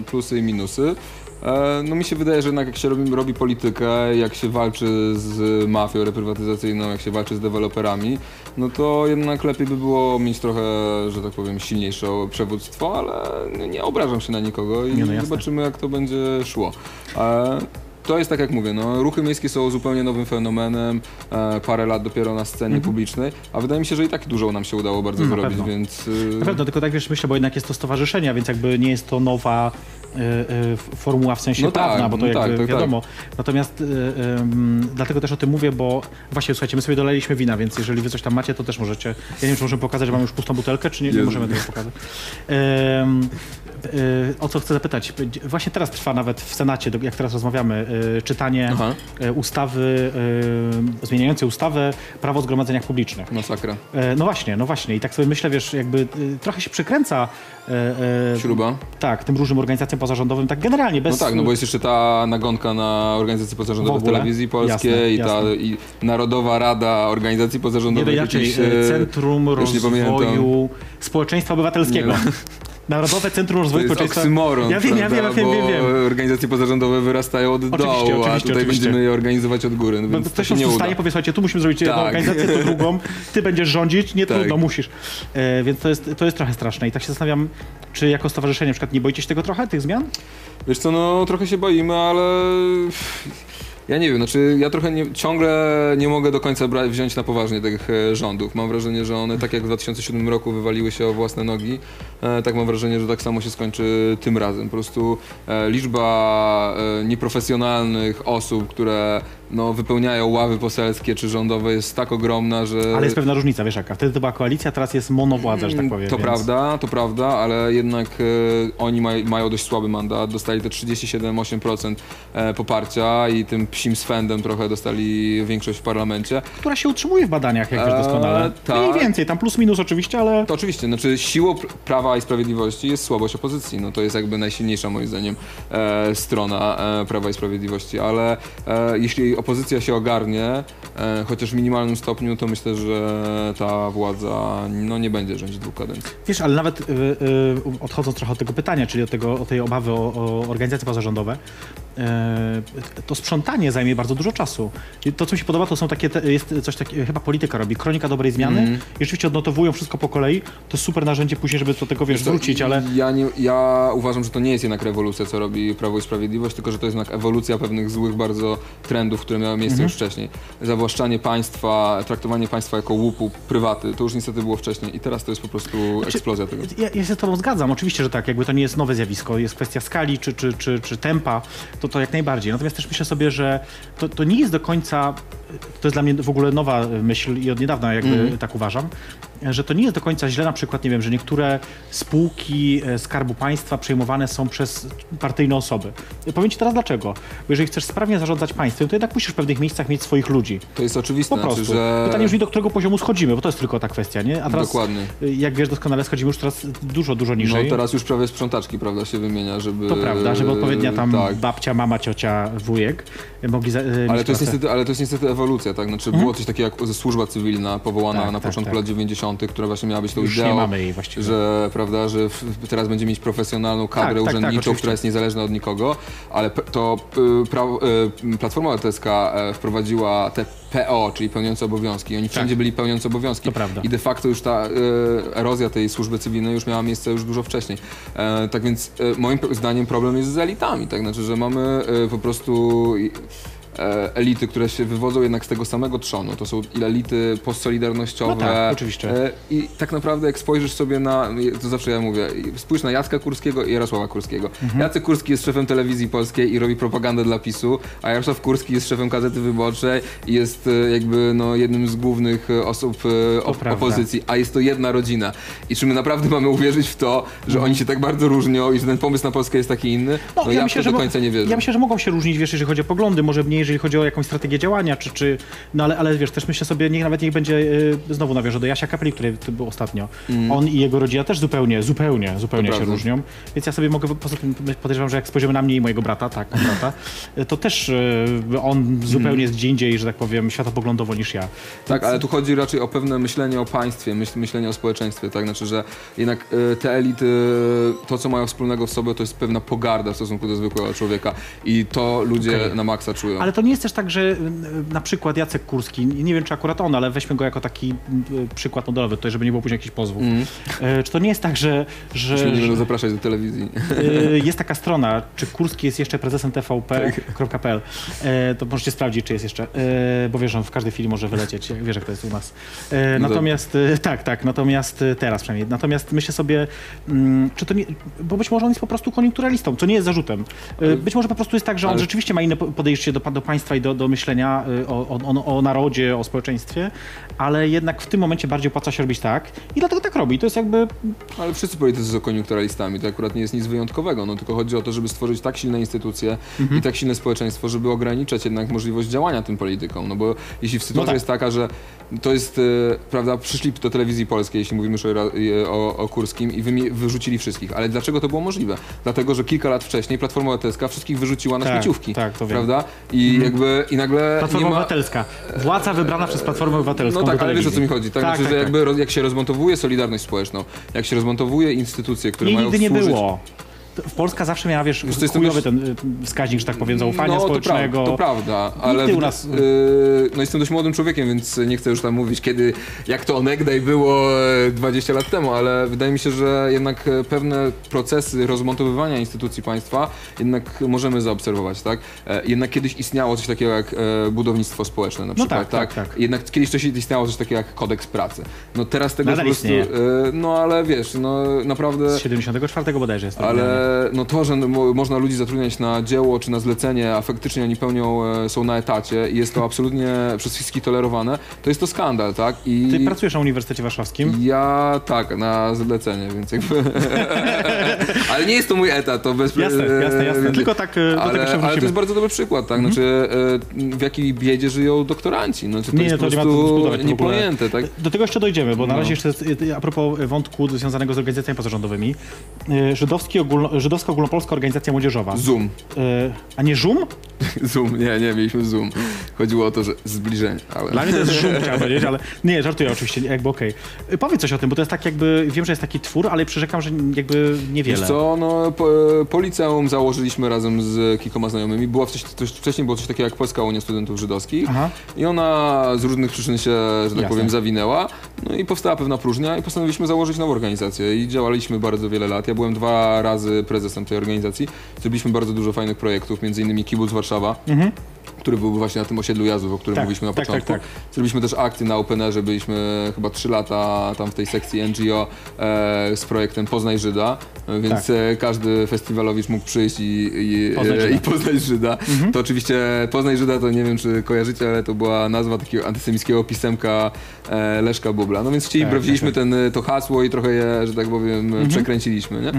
plusy i minusy. E, No mi się wydaje, że jednak jak się robi, robi politykę, jak się walczy z mafią reprywatyzacyjną, jak się walczy z deweloperami, no to jednak lepiej by było mieć trochę, że tak powiem, silniejsze przewództwo, ale nie- obrażam się na nikogo i Nie, no zobaczymy jak to będzie szło. E, To jest tak jak mówię, no, ruchy miejskie są zupełnie nowym fenomenem, e, parę lat dopiero na scenie publicznej, a wydaje mi się, że i tak dużo nam się udało bardzo Mhm. Na zrobić, pewno. więc... y, Na pewno, tylko tak wiesz, myślę, bo jednak jest to stowarzyszenie, więc jakby nie jest to nowa y, y, formuła w sensie No tak, prawna, bo to no jakby tak, tak, wiadomo. Natomiast y, dlatego też o tym mówię, bo właśnie słuchajcie, my sobie dolaliśmy wina, więc jeżeli wy coś tam macie, to też możecie. Ja nie wiem, czy możemy pokazać, że mamy już pustą butelkę, czy nie, nie możemy tego pokazać. Y, o co chcę zapytać? Właśnie teraz trwa nawet w Senacie, jak teraz rozmawiamy, y, czytanie Aha. y, ustawy zmieniającej ustawę prawo o zgromadzeniach publicznych. Masakra. No właśnie, no właśnie. I tak sobie myślę, wiesz, jakby trochę się przykręca e, Śruba. tak, tym różnym organizacjom pozarządowym, tak generalnie, bez... No tak, no bo jest jeszcze ta nagonka na organizacje pozarządowe W w, telewizji polskiej Jasne, i ta jasne. i Narodowa Rada Organizacji Nie, Pozarządowych. to inaczej, jakiś, e, e, Centrum nie pamiętam. Rozwoju Społeczeństwa Obywatelskiego. Nie. Narodowe Centrum To Rozwoju jest Społeczeństwa... oksymoron, ja wiem, ja wiem, ja prawda? wiem, wiem, wiem. organizacje pozarządowe wyrastają od Oczywiście, dołu, a oczywiście, tutaj oczywiście. będziemy je organizować od góry, no No, więc to to się nie uda. stanie, powie, słuchajcie, tu musimy zrobić jedną Tak. organizację, tu drugą, ty będziesz rządzić, nie Tak. trudno, musisz. E, więc to jest, to jest trochę straszne i tak się zastanawiam, czy jako stowarzyszenie na przykład nie boicie się tego trochę, tych zmian? Wiesz co, no trochę się boimy, ale ja nie wiem, znaczy ja trochę nie, ciągle nie mogę do końca wziąć na poważnie tych e, rządów. Mam wrażenie, że one tak jak w 2007 roku wywaliły się o własne nogi, e, tak mam wrażenie, że tak samo się skończy tym razem. Po prostu e, liczba e, nieprofesjonalnych osób, które no, wypełniają ławy poselskie czy rządowe jest tak ogromna, że... Ale jest pewna różnica, wiesz jaka, wtedy to była koalicja, teraz jest monowładza, że tak powiem. To więc... prawda, to prawda, ale jednak e, oni maj, mają dość słaby mandat. Dostali te 37-8% e, poparcia i tym psim swędem trochę dostali większość w parlamencie. która się utrzymuje w badaniach, jak wiesz Eee, doskonale. tak. Mniej więcej, tam plus minus oczywiście, ale To oczywiście, znaczy siłą pr- Prawa i Sprawiedliwości jest słabość opozycji. No to jest jakby najsilniejsza moim zdaniem e, strona e, Prawa i Sprawiedliwości, ale e, jeśli opozycja się ogarnie, e, chociaż w minimalnym stopniu, to myślę, że ta władza no, nie będzie rządzić dwóch kadencji. wiesz, ale nawet y, y, odchodząc trochę od tego pytania, czyli od, tego, od tej obawy o, o organizacje pozarządowe, to sprzątanie zajmie bardzo dużo czasu. I to, co mi się podoba, to są takie, te, jest coś takiego, chyba polityka robi, kronika dobrej zmiany Mhm. i rzeczywiście odnotowują wszystko po kolei. To jest super narzędzie później, żeby do tego, wiesz, Co, wrócić, ale... Ja, nie, ja uważam, że to nie jest jednak rewolucja, co robi Prawo i Sprawiedliwość, tylko że to jest jednak ewolucja pewnych złych bardzo trendów, które miały miejsce Mhm. już wcześniej. Zawłaszczanie państwa, traktowanie państwa jako łupu, prywaty, to już niestety było wcześniej i teraz to jest po prostu Znaczy, eksplozja tego. Ja, ja się z tobą zgadzam, oczywiście, że tak, jakby to nie jest nowe zjawisko, jest kwestia skali czy, czy, czy, czy tempa, to to jak najbardziej. Natomiast też myślę sobie, że to, to nie jest do końca, to jest dla mnie w ogóle nowa myśl i od niedawna jakby Mhm. tak uważam, że to nie jest do końca źle na przykład, nie wiem, że niektóre spółki e, Skarbu Państwa przejmowane są przez partyjne osoby. Powiem ci teraz dlaczego. Bo jeżeli chcesz sprawnie zarządzać państwem, to jednak musisz w pewnych miejscach mieć swoich ludzi. To jest oczywiste, Po prostu. znaczy, że... Pytanie brzmi, do którego poziomu schodzimy, bo to jest tylko ta kwestia, nie? A teraz, Dokładnie. y, jak wiesz doskonale, schodzimy już teraz dużo, dużo No niżej. teraz już prawie sprzątaczki, prawda, się wymienia, żeby... To prawda, żeby odpowiednia tam Tak. babcia, mama, ciocia, wujek y, mogli za, Ale to, niestety, ale to jest niestety ewolucja, tak? Znaczy było coś takiego jak służba cywilna powołana Tak, na tak, początku tak. lat 90., która właśnie miała być tą Już nie ideą, mamy jej właściwie. że, prawda, że teraz będzie mieć profesjonalną kadrę Tak, tak, tak, urzędniczą, oczywiście. która jest niezależna od nikogo, ale to y, y, Platforma Obywatelska e, wprowadziła te PO, czyli pełniące obowiązki. Oni wszędzie byli pełniący obowiązki. Tak. To prawda. I de facto już ta y, erozja tej służby cywilnej już miała miejsce już dużo wcześniej. E, tak więc e, moim zdaniem problem jest z elitami, tak? Znaczy, że mamy po prostu... e, elity, które się wywodzą jednak z tego samego trzonu. To są elity postsolidarnościowe. No tak, oczywiście. E, I tak naprawdę jak spojrzysz sobie na, to zawsze ja mówię, spójrz na Jacka Kurskiego i Jarosława Kurskiego. Mhm. Jacek Kurski jest szefem telewizji polskiej i robi propagandę dla PiSu, a Jarosław Kurski jest szefem Gazety Wyborczej i jest e, jakby no, jednym z głównych osób op- opozycji, a jest to jedna rodzina. I czy my naprawdę mamy uwierzyć w to, że oni się tak bardzo różnią i że ten pomysł na Polskę jest taki inny? No, ja, w to do mo- końca nie wierzę. Ja myślę, że mogą się różnić, wiesz, jeżeli chodzi o poglądy, może mniej, jeżeli chodzi o jakąś strategię działania, czy, czy no ale, ale wiesz, też myślę sobie, niech nawet niech będzie, y, znowu nawiążę do Jasia Kapeli, który tu był ostatnio. On i jego rodzina też zupełnie, zupełnie, zupełnie To się prawda. różnią, więc ja sobie mogę, poza tym podejrzewam, że jak spojrzymy na mnie i mojego brata, tak, brata, y, to też y, on zupełnie jest gdzie indziej, że tak powiem, światopoglądowo niż ja. Tak, ale tu chodzi raczej o pewne myślenie o państwie, myśl, myślenie o społeczeństwie, tak? Znaczy, że jednak e, te elity, to co mają wspólnego w sobie, to jest pewna pogarda w stosunku do zwykłego człowieka i to ludzie Okej. na maksa czują. Ale to nie jest też tak, że y, na przykład Jacek Kurski, nie wiem czy akurat on, ale weźmy go jako taki y, przykład modelowy tutaj, żeby nie było później jakichś pozwów. Y, Czy to nie jest tak, że, że, Już nie będą zapraszać do telewizji. y, jest taka strona, czy Kurski jest jeszcze prezesem tvp.pl, y, to możecie sprawdzić, czy jest jeszcze, y, bo wiesz, on w każdej chwili może wylecieć, wiesz, jak to jest u nas. Y, No Natomiast, y, tak, tak, natomiast y, teraz przynajmniej, natomiast myślę sobie, mm, czy to nie, bo być może on jest po prostu koniunkturalistą, co nie jest zarzutem. Y, Być może po prostu jest tak, że on ale- rzeczywiście ma inne po- podejście do, do państwa i do, do myślenia y, o, o, o, narodzie, o społeczeństwie, ale jednak w tym momencie bardziej opłaca się robić tak i dlatego tak robi. To jest jakby Ale wszyscy politycy są koniunkturalistami, to akurat nie jest nic wyjątkowego, no tylko chodzi o to, żeby stworzyć tak silne instytucje Mhm. i tak silne społeczeństwo, żeby ograniczać jednak możliwość działania tym politykom, no bo jeśli sytuacja tak. jest taka, że to jest, e, prawda, przyszli do telewizji polskiej, jeśli mówimy już o, o, Kurskim i wymi- wyrzucili wszystkich, ale dlaczego to było możliwe? Dlatego, że kilka lat wcześniej Platforma Obywatelska wszystkich wyrzuciła na Tak, śmieciówki, tak, prawda? I jakby, i nagle Platforma nie ma... Obywatelska. Władza wybrana przez Platformę Obywatelską No tak, ale wiesz o co mi chodzi. Tak? Tak, znaczy, tak, że tak. jakby jak się rozmontowuje solidarność społeczną, jak się rozmontowuje instytucje, które Nie, mają nigdy nie służyć... było. Polska zawsze miała, wiesz, Wiesz, to jest to chujowy ten y, wskaźnik, że tak powiem, zaufania no, społecznego. To, pra- to prawda, ale Nigdy u nas- yy, no jestem dość młodym człowiekiem, więc nie chcę już tam mówić, kiedy, jak to onegdaj było e, 20 lat temu, ale wydaje mi się, że jednak e, pewne procesy rozmontowywania instytucji państwa jednak możemy zaobserwować, tak? E, Jednak kiedyś istniało coś takiego jak e, budownictwo społeczne na przykład, tak, tak, tak. Jednak kiedyś coś istniało coś takiego jak kodeks pracy. No teraz tego Nadal po prostu, istnieje. e, no ale wiesz, no naprawdę... Z 74 bodajże jest to. Ale no to, że mo- można ludzi zatrudniać na dzieło czy na zlecenie, a faktycznie oni pełnią, e, są na etacie i jest to absolutnie przez wszystkich tolerowane, to jest to skandal, tak? I Ty pracujesz na Uniwersytecie Warszawskim. ja tak, na zlecenie, więc jakby... ale nie jest to mój etat, to bez... Jasne, jasne, jasne. więc- Tylko tak, e, do ale, tego się ale to jest bardzo dobry przykład, tak? Znaczy, e, w jakiej biedzie żyją doktoranci. No, to Nie, jest nie, po to nie co prostu ogóle. niepojęte, tak? Do tego jeszcze dojdziemy, bo na No. razie jeszcze jest, y, a propos wątku związanego z organizacjami pozarządowymi. Żydowski ogólno, Żydowska Ogólnopolska Organizacja Młodzieżowa. Zoom. Y, A nie Żum? Zoom, nie, nie, mieliśmy Zoom. Chodziło o to, że zbliżenie, ale... Dla mnie to jest Żum, chciałem powiedzieć, ale nie, żartuję oczywiście, jakby okej. Y, Powiedz coś o tym, bo to jest tak jakby, wiem, że jest taki twór, ale przyrzekam, że jakby niewiele. Wiesz co, no, po, po liceum założyliśmy razem z kilkoma znajomymi. Była coś, coś, wcześniej było coś takiego jak Polska Unia Studentów Żydowskich Aha. i ona z różnych przyczyn się, że tak Jasne. powiem, zawinęła. No i powstała pewna próżnia i postanowiliśmy założyć nową organizację i działaliśmy bardzo wiele lat. Ja byłem dwa razy prezesem tej organizacji. Zrobiliśmy bardzo dużo fajnych projektów, między innymi Kibbutz Warszawa. Który był właśnie na tym osiedlu Jazów, o którym Tak, mówiliśmy na tak, początku. tak, tak. Zrobiliśmy też akcję na Openerze, byliśmy chyba trzy lata tam w tej sekcji NGO e, z projektem Poznaj Żyda, e, więc Tak. e, każdy festiwalowicz mógł przyjść i, i, Poznać e, Żyda. i poznać Żyda. To oczywiście Poznaj Żyda to nie wiem czy kojarzycie, ale to była nazwa takiego antysemickiego pisemka e, Leszka Bubla. No więc chcieli, Tak, wzięliśmy tak, Mhm. ten, e, to hasło i trochę je, że tak powiem, przekręciliśmy. Nie?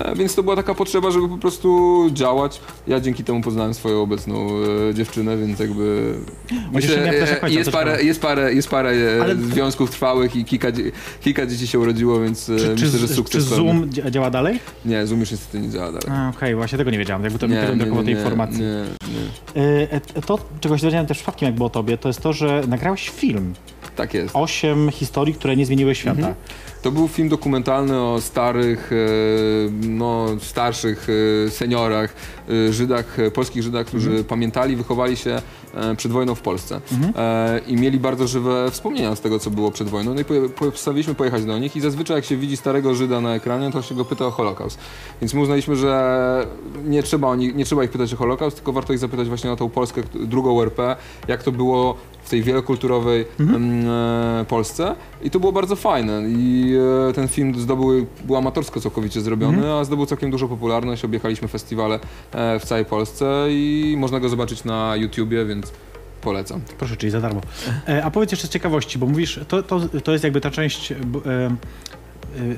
E, więc to była taka potrzeba, żeby po prostu działać. Ja dzięki temu poznałem swoją obecną e, dziewczynę, więc jakby nie też e, jest, parę, jest parę, jest parę Ale- związków trwałych i kilka, kilka dzieci się urodziło, więc e, Czy, myślę, że sukces czy. Zoom dzia- działa dalej? Nie, Zoom już niestety nie działa dalej. Okej, właśnie tego nie wiedziałem, jakby to mi nie, tyle nie, brakowało tej nie, informacji. Nie, nie. E, To, czego się dowiedziałem też przypadkiem, jak było o tobie, to jest to, że nagrałeś film. Tak jest. Osiem historii, które nie zmieniły świata. To był film dokumentalny o starych, e, no, starszych e, seniorach, e, Żydach, polskich Żydach, którzy pamiętali, wychowali się przed wojną w Polsce e, i mieli bardzo żywe wspomnienia z tego, co było przed wojną. No i postanowiliśmy pojechać do nich i zazwyczaj jak się widzi starego Żyda na ekranie, to się go pyta o Holokaust. Więc my uznaliśmy, że nie trzeba, oni, nie trzeba ich pytać o Holokaust, tylko warto ich zapytać właśnie o tą Polskę, drugą RP, jak to było tej wielokulturowej em, e, Polsce i to było bardzo fajne i e, ten film zdobył, był amatorsko całkowicie zrobiony, a zdobył całkiem dużą popularność, objechaliśmy festiwale e, w całej Polsce i można go zobaczyć na YouTubie, więc polecam. Proszę, czyli za darmo. A powiedz jeszcze z ciekawości, bo mówisz, to, to, to jest jakby ta część,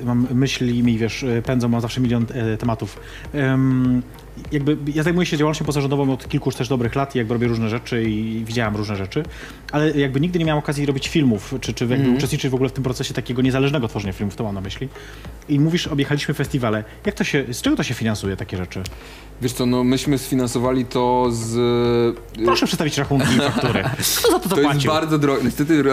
mam myśli mi, wiesz, pędzą, mam zawsze milion tematów. Jakby ja zajmuję się działalnością pozarządową od kilku już też dobrych lat i jakby robię różne rzeczy i widziałam różne rzeczy, ale jakby nigdy nie miałem okazji robić filmów, czy, czy jakby uczestniczyć w ogóle w tym procesie takiego niezależnego tworzenia filmów, to mam na myśli. I mówisz, objechaliśmy festiwale. Jak to się, z czego to się finansuje, takie rzeczy? Wiesz co, no myśmy sfinansowali to z... e, Proszę przedstawić rachunki i faktury. Kto za to To jest zapłacił? bardzo drogie. Niestety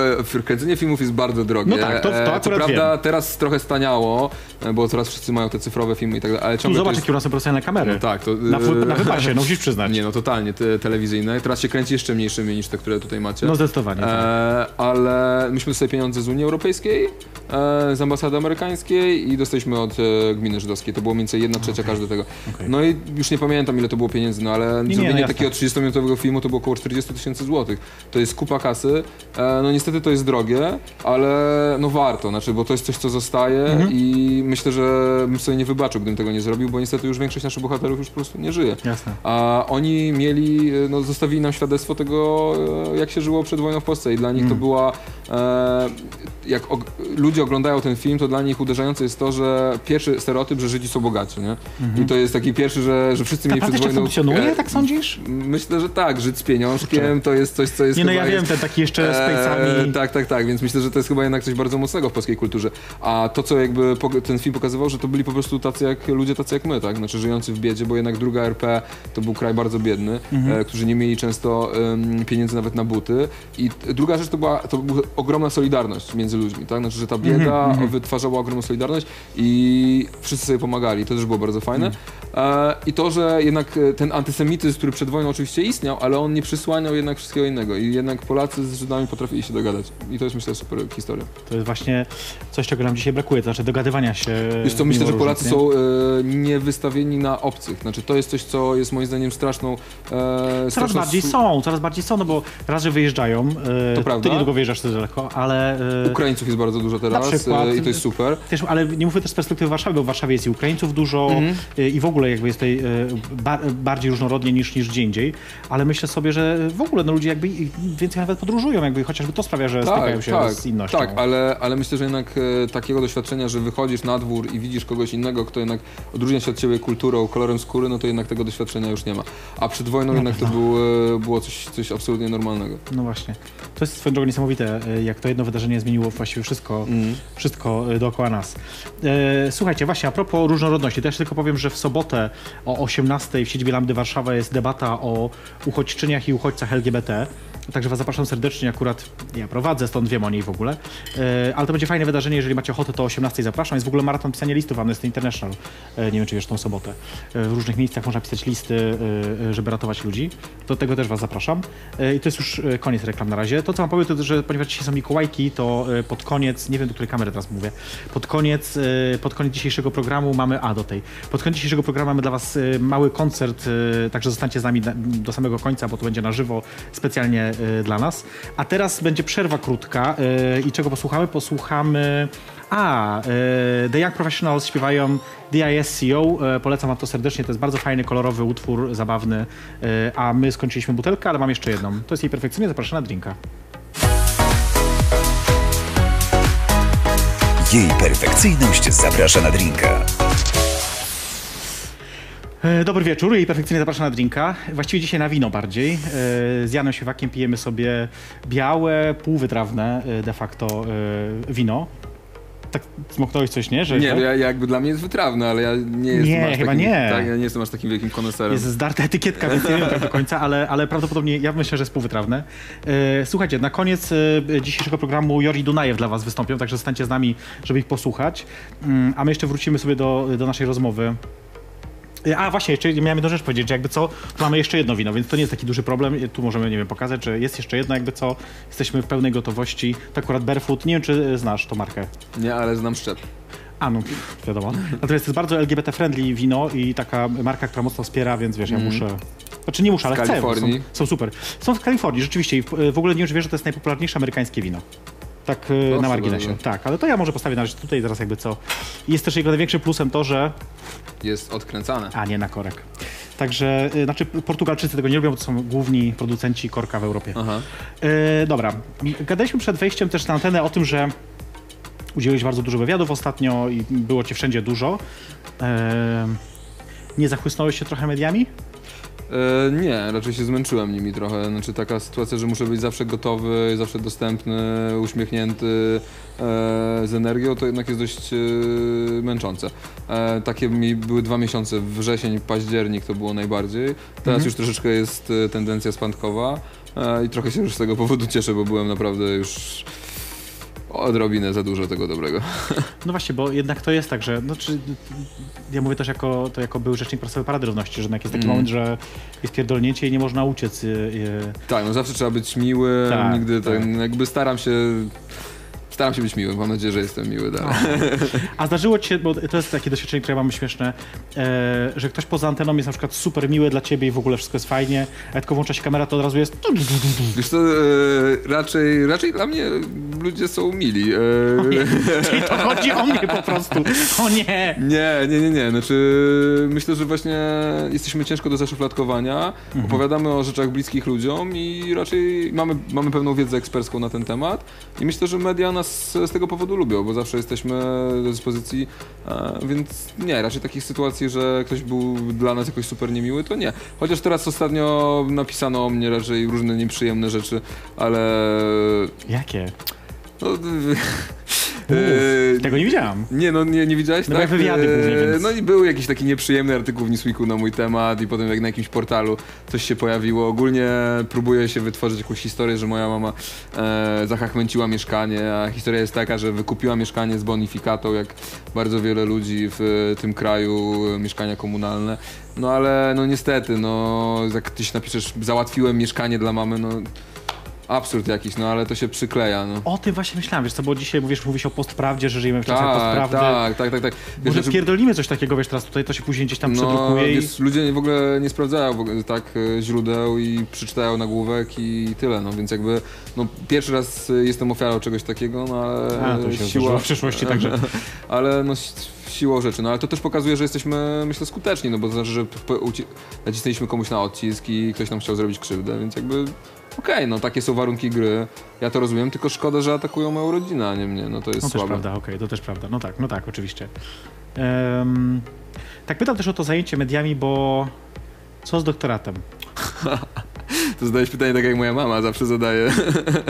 kręcenie filmów jest bardzo drogie. No tak, to- to E, Co prawda wiem. teraz trochę staniało, e, bo teraz wszyscy mają te cyfrowe filmy i tak dalej, ale ciągle zobacz, jest... jakie u nas są profesjonalne kamery. No tak, to... Na, wy- na wypasie, no musisz przyznać. Nie, no totalnie, te, telewizyjne. Teraz się kręci jeszcze mniejszymi niż te, które tutaj macie. No zdecydowanie. tak. E, ale myśmy dostali pieniądze z Unii Europejskiej, e, z ambasady amerykańskiej i dostaliśmy od e, gminy żydowskiej. To było mniej więcej jedna trzecia każdego tego. Okej. No i już nie pamiętam ile to było pieniędzy, no ale nie, zrobienie jasne. takiego 30-minutowego filmu to było około 40 tysięcy złotych. To jest kupa kasy. E, no niestety to jest drogie, ale no warto, znaczy, bo to jest coś, co zostaje Mhm. i myślę, że bym sobie nie wybaczył, gdybym tego nie zrobił, bo niestety już większość naszych bohaterów już po prostu nie żyje. Jasne. A oni mieli, e, no, zostawili nam świadectwo tego, e, jak się żyło przed wojną w Polsce i dla nich to była, e, jak og- ludzie oglądają ten film, to dla nich uderzające jest to, że pierwszy stereotyp, że Żydzi są bogaci, nie? I to jest taki pierwszy, że, że wszyscy mieli przed wojną... funkcjonuje, tak sądzisz? Myślę, że tak, Żyd z pieniążkiem to jest coś, co jest Nie no, ja wiem, jest, ten taki jeszcze z pejcami. E, tak, tak, tak, więc myślę, że to jest chyba jednak coś bardzo mocnego w polskiej kulturze. A to, co jakby ten film pokazywał, że to byli po prostu tacy jak ludzie tacy jak my, tak? Znaczy żyjący w biedzie, bo jednak druga RP to był kraj bardzo biedny, Mhm. e, którzy nie mieli często pieniędzy nawet na buty. I druga rzecz to była, to była ogromna solidarność między ludźmi, tak? Znaczy, że ta bieda Mhm, wytwarzała ogromną solidarność i wszyscy sobie pomagali. To też było bardzo fajne. Mhm. E, I to, że jednak e, ten antysemityzm, który przed wojną oczywiście istniał, ale on nie przysłaniał jednak wszystkiego innego. I jednak Polacy z Żydami potrafili się dogadać. I to jest myślę super historia. To jest właśnie coś, czego nam dzisiaj brakuje, to znaczy dogadywania się. Wiesz co, myślę, że Polacy różnic, nie? są niewystawieni na obcych. Znaczy to jest coś, co jest moim zdaniem straszną... E, Coraz bardziej są, coraz bardziej są, no bo raz, że wyjeżdżają, e, To prawda. ty niedługo wyjeżdżasz też daleko, ale... e, Ukraińców jest bardzo dużo teraz przykład. e, i to jest super. Też, ale nie mówię też z perspektywy Warszawy, bo w Warszawie jest i Ukraińców dużo Mhm. y, i w ogóle jakby jest tutaj y, ba, bardziej różnorodnie niż, niż gdzie indziej, ale myślę sobie, że w ogóle no, ludzie jakby więcej nawet podróżują, jakby chociażby to sprawia, że stykają się tak, z innością. tak ale, ale myślę, że jednak e, takiego doświadczenia, że wychodzisz na dwór i widzisz kogoś innego, kto jednak odróżnia się od ciebie kulturą, kolorem skóry, no to jednak tego doświadczenia już nie ma. A przed wojną jednak to było, e, było coś, coś absolutnie normalnego. No właśnie. To jest swoją drogą niesamowite, y, jak to jedno wydarzenie zmieniło właściwie wszystko, Mm. wszystko y, dookoła nas. E, Słuchajcie, właśnie a propos różnorodności, to ja tylko powiem, że w sobotę o 18 w siedzibie Lambdy Warszawa jest debata o uchodźczyniach i uchodźcach LGBT. Także Was zapraszam serdecznie, akurat ja prowadzę, stąd wiem o niej w ogóle. E, ale to będzie fajne wydarzenie, jeżeli macie ochotę, to o 18 zapraszam. Jest w ogóle maraton pisania listów Amnesty International. E, nie wiem, czy wiesz, tą sobotę. E, w różnych miejscach można pisać listy, żeby ratować ludzi. Do tego też Was zapraszam. I to jest już koniec reklam na razie. To, co Wam powiem, to, że ponieważ dzisiaj są Mikołajki, to pod koniec, nie wiem, do której kamery teraz mówię, pod koniec, pod koniec dzisiejszego programu mamy, a do tej, pod koniec dzisiejszego programu mamy dla Was mały koncert, także zostańcie z nami na, do samego końca, bo to będzie na żywo specjalnie e, dla nas. A teraz będzie przerwa krótka e, i czego posłuchamy? Posłuchamy... A, e, The Young Professionals śpiewają DISCO, polecam wam to serdecznie, to jest bardzo fajny, kolorowy utwór, zabawny, a my skończyliśmy butelkę, ale mam jeszcze jedną. To jest jej perfekcyjnie, zapraszam na drinka. Jej perfekcyjność zaprasza na drinka. E, Dobry wieczór i perfekcyjnie zapraszam na drinka. Właściwie dzisiaj na wino bardziej. E, Z Janem Siewakiem pijemy sobie białe, półwytrawne e, de facto wino. tak smoknąłeś coś, nie? Że, Nie, no ja, jakby dla mnie jest wytrawne, ale ja nie jestem Nie, aż chyba takim, nie. Tak, ja nie jestem aż takim wielkim koneserem. jest zdarta etykietka, więc nie wiem tak do końca, ale, ale prawdopodobnie ja myślę, że jest półwytrawne. Słuchajcie, na koniec dzisiejszego programu Jori Dunajew dla was wystąpią, także zostańcie z nami, żeby ich posłuchać. Mm, a my jeszcze wrócimy sobie do, do naszej rozmowy. E, A właśnie, jeszcze miałem jedną rzecz powiedzieć, że jakby co, tu mamy jeszcze jedno wino, więc to nie jest taki duży problem. Tu możemy, nie wiem, pokazać, że jest jeszcze jedno, jakby co, jesteśmy w pełnej gotowości. To akurat Barefoot, nie wiem, czy e, znasz tą markę. Nie, ale znam szczep. A, no, wiadomo. Natomiast to jest bardzo LGBT-friendly wino i taka marka, która mocno wspiera, więc wiesz, ja muszę... Znaczy nie muszę, ale chcę, są, są super. Są w Kalifornii, rzeczywiście. I w, w ogóle nie wiem, czy wiesz, że to jest najpopularniejsze amerykańskie wino. Tak Proszę na marginesie. bardzo. Tak, ale to ja może postawię na razie tutaj, zaraz jakby co. Jest też jego największym plusem to, że... Jest odkręcane. A, nie na korek. Także, e, znaczy Portugalczycy tego nie lubią, bo to są główni producenci korka w Europie. Aha. E, dobra, gadaliśmy przed wejściem też na antenę o tym, że udzieliłeś bardzo dużo wywiadów ostatnio i było cię wszędzie dużo. E, nie zachłysnąłeś się trochę mediami? E, nie, raczej się zmęczyłem nimi trochę. Znaczy taka sytuacja, że muszę być zawsze gotowy, zawsze dostępny, uśmiechnięty, e, z energią, to jednak jest dość e, męczące. Takie mi były dwa miesiące, wrzesień, październik to było najbardziej. Teraz już troszeczkę jest tendencja spadkowa i trochę się już z tego powodu cieszę, bo byłem naprawdę już odrobinę za dużo tego dobrego. No właśnie, bo jednak to jest tak, że no, czy, ja mówię też jako, to jako był rzecznik prasowy Parady Równości, że jednak jest taki Mm. moment, że jest pierdolnięcie i nie można uciec. y, y, Tak, no zawsze trzeba być miły, Tak, nigdy tak. tak. jakby staram się staram się być miły, mam nadzieję, że jestem miły dalej. A zdarzyło ci się, bo to jest takie doświadczenie, które mamy śmieszne, e, że ktoś poza anteną jest na przykład super miły dla ciebie i w ogóle wszystko jest fajnie, a jak tylko włącza się kamera, to od razu jest... Wiesz co, e, raczej, raczej dla mnie ludzie są mili. E, Czyli to chodzi o mnie po prostu. O nie! nie, nie, nie, nie. Znaczy, myślę, że właśnie jesteśmy ciężko do zaszufladkowania, opowiadamy o rzeczach bliskich ludziom i raczej mamy, mamy pewną wiedzę ekspercką na ten temat i myślę, że media nas z tego powodu lubią, bo zawsze jesteśmy do dyspozycji, e, więc nie, raczej takich sytuacji, że ktoś był dla nas jakoś super niemiły, to nie. Chociaż teraz ostatnio napisano o mnie raczej różne nieprzyjemne rzeczy, ale Jakie? No, Mów, e, tego nie widziałam. nie, no nie, nie widziałeś, No tak? wywiady głównie, więc- No i był jakiś taki nieprzyjemny artykuł w Newsweeku na mój temat i potem jak na jakimś portalu coś się pojawiło. Ogólnie próbuję się wytworzyć jakąś historię, że moja mama e, mieszkanie, a historia jest taka, że wykupiła mieszkanie z bonifikatą, jak bardzo wiele ludzi w tym kraju, e, mieszkania komunalne. No ale no niestety, no jak tyś napiszesz, załatwiłem mieszkanie dla mamy, no absurd jakiś, no ale to się przykleja, no. O tym właśnie myślałem, wiesz co, bo dzisiaj mówisz, mówisz o postprawdzie, że żyjemy w czasach Tak, postprawdy. tak, tak, tak, tak. Wiesz, Może pierdolimy coś takiego, wiesz, teraz tutaj to się później gdzieś tam No, przedrukuje i... wiesz, ludzie w ogóle nie sprawdzają ogóle, tak e, źródeł i przeczytają nagłówek i tyle, no więc jakby, no pierwszy raz e, jestem ofiarą czegoś takiego, no ale A, to się siła... w przyszłości, także... ale no siłą rzeczy, no ale to też pokazuje, że jesteśmy, myślę, skuteczni, no bo to znaczy, że nacisnęliśmy komuś na odcisk i ktoś nam chciał zrobić krzywdę, więc jakby okej, no takie są warunki gry, ja to rozumiem, tylko szkoda, że atakują moją rodzinę, a nie mnie, no to jest No słabe. prawda, okej, to też prawda. No tak, no tak, oczywiście. Em, tak pytam też o to zajęcie mediami, bo co z doktoratem? To zadałeś pytanie tak jak moja mama zawsze zadaje.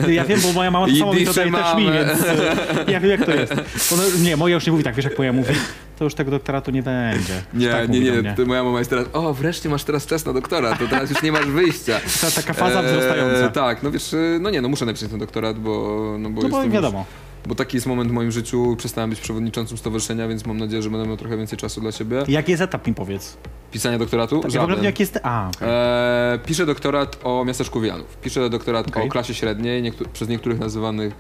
Ja wiem, bo moja mama to samo mi zadaje też mi, mamy. więc e, ja wiem jak to jest. Ona, nie, moja już nie mówi tak, wiesz jak moja mówi, to już tego doktoratu nie będzie. Nie, tak nie, nie, moja mama jest teraz, o wreszcie masz teraz czas na doktorat, to teraz już nie masz wyjścia. To taka faza wzrastająca. tak, no wiesz, e, no nie, no muszę napisać ten doktorat, bo, no bo No bo wiadomo. Już, bo taki jest moment w moim życiu, przestałem być przewodniczącym stowarzyszenia, więc mam nadzieję, że będę miał trochę więcej czasu dla siebie. Jaki jest etap mi powiedz? Pisania doktoratu? Tak, ja Żaden. jaki jest... A, okej. E, piszę doktorat o miasteczku Wilanów. Piszę doktorat Okej. o klasie średniej, niektó- przez niektórych nazywanych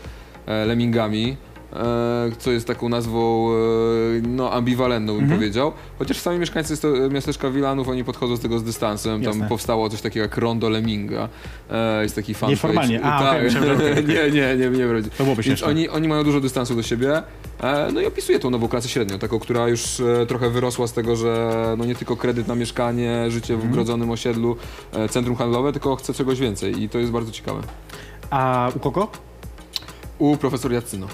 e, lemmingami, co jest taką nazwą e, no, ambiwalentną, bym Mhm. powiedział. Chociaż sami mieszkańcy miasteczka Wilanów, oni podchodzą z tego z dystansem. Jasne. Tam powstało coś takiego jak Rondo Lemminga. E, jest taki fanpage. Nieformalnie. A, że okej. nie, nie, nie, nie wrodzi. To byłoby Więc oni, oni mają dużo dystansu do siebie. E, no i opisuję tą nową klasę średnią, taką, która już e, trochę wyrosła z tego, że no nie tylko kredyt na mieszkanie, życie Mhm. w ogrodzonym osiedlu, e, centrum handlowe, tylko chce czegoś więcej i to jest bardzo ciekawe. A u kogo? U profesor Jacyno.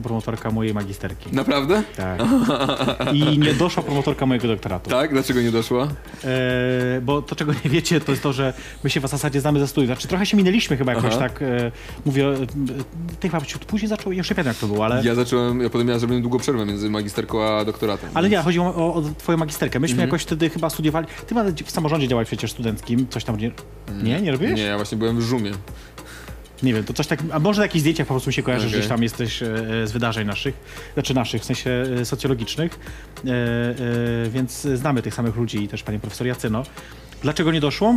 To to promotorka mojej magisterki. Naprawdę? Tak. I nie doszła promotorka mojego doktoratu. Tak? Dlaczego nie doszła? E, bo to, czego nie wiecie, to jest to, że my się w zasadzie znamy ze studiów. Znaczy, trochę się minęliśmy chyba jakoś Aha. tak. E, mówię, e, ty chyba później zaczął, nie pamiętam jak to było, ale... Ja zacząłem, ja potem ja zrobiłem długą przerwę między magisterką a doktoratem. Ale więc- nie, chodzi o, o, o twoją magisterkę. Myśmy Mhm. jakoś wtedy chyba studiowali... Ty w samorządzie działałeś przecież studenckim, coś tam nie... Nie, nie robiłeś? Nie, ja właśnie byłem w Żumie. Nie wiem, to coś tak... A może na jakichś zdjęciach po prostu się kojarzy, że Okej. gdzieś tam jesteś e, z wydarzeń naszych, znaczy naszych, w sensie e, socjologicznych, e, e, więc znamy tych samych ludzi i też panią profesor Jacyno. Dlaczego nie doszło?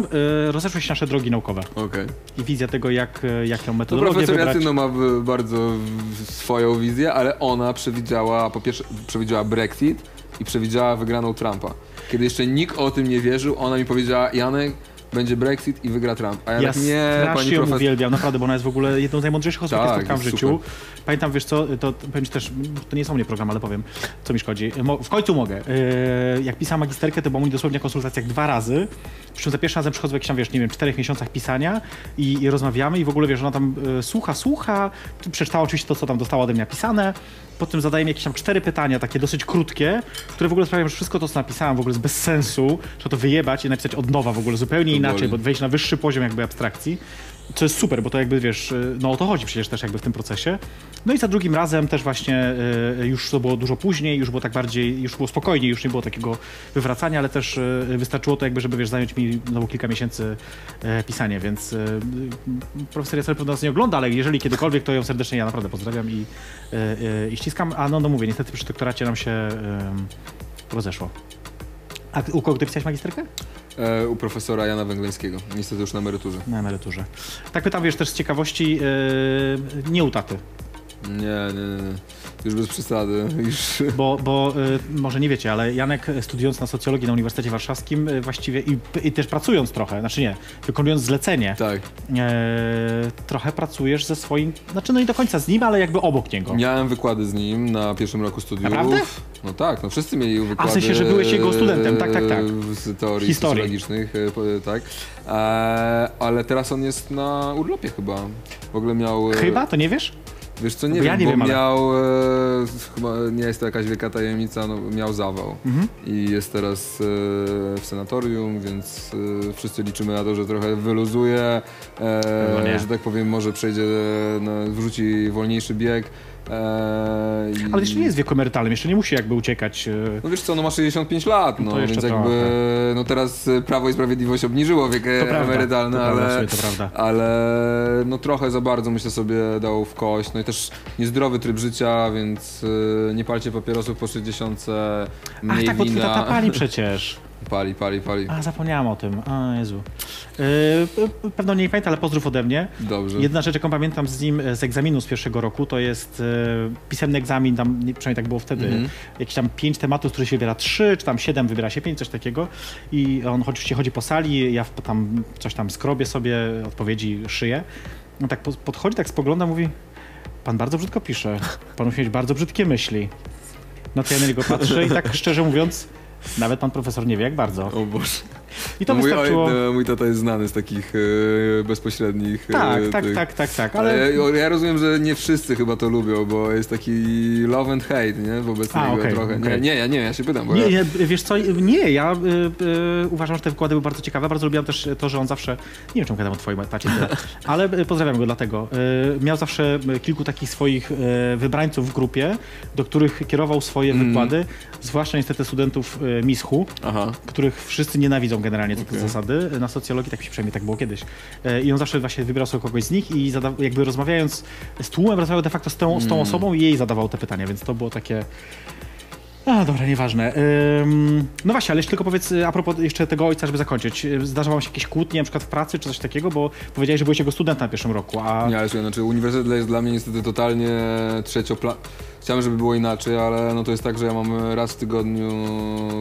E, rozeszły się nasze drogi naukowe Okej. i wizja tego, jak, e, jak tę No metodologię profesor wybrać. Jacyno ma bardzo swoją wizję, ale ona przewidziała, po pierwsze przewidziała Brexit i przewidziała wygraną Trumpa. Kiedy jeszcze nikt o tym nie wierzył, ona mi powiedziała, Janek, będzie Brexit i wygra Trump. A ja, Ja tak, nie, pani ją profesor... uwielbiam, naprawdę, bo ona jest w ogóle jedną z najmądrzejszych osób, Tak, jakie spotkałem w życiu. Pamiętam, wiesz co, to powiem ci też, to nie o mnie program, ale powiem, co mi szkodzi. Mo- W końcu mogę. Yy, Jak pisałem magisterkę, to było mi dosłownie konsultacjach dwa razy. Przy czym za pierwszym razem przychodzę w jakichś tam, wiesz, nie wiem, czterech miesiącach pisania i, i rozmawiamy i w ogóle, wiesz, ona tam e, słucha, słucha, przeczytała oczywiście to, co tam dostała ode mnie napisane, potem zadaje mi jakieś tam cztery pytania, takie dosyć krótkie, które w ogóle sprawiają, że wszystko to, co napisałem w ogóle jest bez sensu, trzeba to wyjebać i napisać od nowa w ogóle, zupełnie To inaczej, boli. bo wejść na wyższy poziom jakby abstrakcji, co jest super, bo to jakby, wiesz, y, no o to chodzi przecież też jakby w tym procesie. No i za drugim razem też właśnie y, już to było dużo później, już było tak bardziej, już było spokojniej, już nie było takiego wywracania, ale też y, wystarczyło to jakby, żeby, wiesz, zająć mi znowu kilka miesięcy pisanie, więc profesor Jacel pewno nas nie ogląda, ale jeżeli kiedykolwiek, to ją serdecznie ja naprawdę pozdrawiam i, i ściskam. A no, no mówię, niestety przy doktoracie nam się rozeszło. A u kogo ty pisałeś magisterkę? E, u profesora Jana Węgleńskiego. Niestety już na emeryturze. Na emeryturze. Tak pytam, wiesz, też z ciekawości, yy, nie u taty, Nie, nie, nie. Już bez przesady. Już... bo, bo yy, może nie wiecie, ale Janek y, studiując na socjologii na Uniwersytecie Warszawskim yy, właściwie i, i też pracując trochę, znaczy nie, wykonując zlecenie, Tak. yy, trochę pracujesz ze swoim, znaczy no nie do końca z nim, ale jakby obok niego. Miałem wykłady z nim na pierwszym roku studiów. Naprawdę? No tak, no wszyscy mieli wykłady. sensie, że byłeś jego studentem, tak, tak, tak. Z teorii Historii. socjologicznych, e, tak. E, ale teraz on jest na urlopie chyba. W ogóle miał... Chyba? To nie wiesz? Wiesz co, Bo nie ja wiem, nie bo wiem, ale- miał... E, nie jest to jakaś wielka tajemnica, no, miał zawał. Mhm. I jest teraz e, w sanatorium, więc e, wszyscy liczymy na to, że trochę wyluzuje, e, że tak powiem, może przejdzie, na, wrzuci wolniejszy bieg. E, i... Ale jeszcze nie jest w wieku emerytalnym, jeszcze nie musi jakby uciekać. yy, No wiesz co, no ma 65 lat, no jeszcze więc jakby, trochę. no teraz e, Prawo i Sprawiedliwość obniżyło wiek e, To emerytalny, prawda, ale, słuchaj, to prawda. ale no trochę za bardzo myślę sobie dał w kość, no i też niezdrowy tryb życia, więc e, nie palcie papierosów po 60, mniej Ach tak, wina. tata pali przecież. Pali, pali, pali. A, zapomniałam o tym. O Jezu. Yy, pewno nie pamięta, ale pozdrów ode mnie. Dobrze. Jedna rzecz, jaką pamiętam z nim e, z egzaminu z pierwszego roku, to jest e, pisemny egzamin, tam nie- przynajmniej tak było wtedy, Mhm. jakieś tam pięć tematów, z których się wybiera trzy, czy tam siedem, wybiera się pięć, coś takiego. I on oczywiście chodzi po sali, ja tam coś tam skrobię sobie, odpowiedzi szyję. On tak po- podchodzi, tak spogląda, mówi, pan bardzo brzydko pisze, pan musi mieć bardzo brzydkie myśli. No to ja na niego patrzę i tak szczerze mówiąc, nawet pan profesor nie wie jak bardzo. O Boże. I to mój, wystarczyło... oj, no, mój tata jest znany z takich e, bezpośrednich... e, Tak, tak, tych- tak, tak, tak, Ale ale... ja, rozumiem, że nie wszyscy chyba to lubią, bo jest taki love and hate, nie? Wobec A, niego okej, trochę. okej. Nie, nie, ja nie, ja się pytam, bo Nie, ja... nie, wiesz co, nie, ja y, y, uważam, że te wykłady były bardzo ciekawe. Bardzo lubiłam też to, że on zawsze, nie wiem czemu gadam o twoim tacie, ale pozdrawiam go dlatego. Y, miał zawsze kilku takich swoich wybrańców w grupie, do których kierował swoje Mm. wykłady, zwłaszcza niestety studentów MISchu, Aha. których wszyscy nienawidzą generalnie co do Okej. zasady. Na socjologii tak mi się przynajmniej tak było kiedyś. E, I on zawsze właśnie wybierał sobie kogoś z nich i zada- jakby rozmawiając z tłumem, rozmawiał de facto z tą, z tą Mm. osobą i jej zadawał te pytania, więc to było takie... A, dobra, nieważne. Ym, no właśnie, ale jeszcze tylko powiedz y, a propos jeszcze tego ojca, żeby zakończyć. Zdarzały wam się jakieś kłótnie, na przykład w pracy czy coś takiego, bo powiedziałeś, że byłeś jego studentem na pierwszym roku, a... Nie, ale znaczy uniwersytet jest dla mnie niestety totalnie trzeciopla... Chciałem, żeby było inaczej, ale no to jest tak, że ja mam raz w tygodniu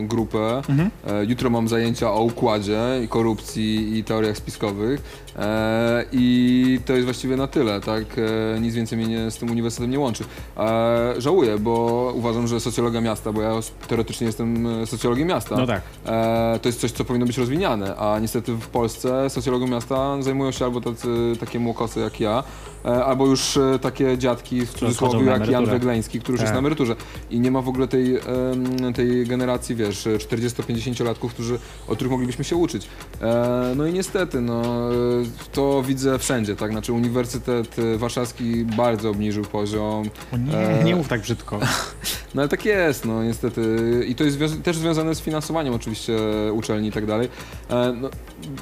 grupę. E, jutro mam zajęcia o układzie i korupcji i teoriach spiskowych. E, I to jest właściwie na tyle, tak? E, nic więcej mnie nie, z tym uniwersytetem nie łączy. Żałuję, bo uważam, że socjologia miasta, bo ja teoretycznie jestem socjologiem miasta. No tak. To jest coś, co powinno być rozwiniane, a niestety w Polsce socjologią miasta zajmują się albo tacy, takie młokosy jak ja, albo już e, takie dziadki w cudzysłowie jak Jan. Wegleński, który już Tak. jest na emeryturze. I nie ma w ogóle tej, tej generacji, wiesz, 40-50-latków, którzy, od których moglibyśmy się uczyć. E, no i niestety, no, e, to widzę wszędzie, tak? Znaczy Uniwersytet e, Warszawski bardzo obniżył poziom. O nie, E, nie mów tak brzydko. No ale tak jest, no niestety. I to jest też związane z finansowaniem oczywiście uczelni i tak dalej. E, no,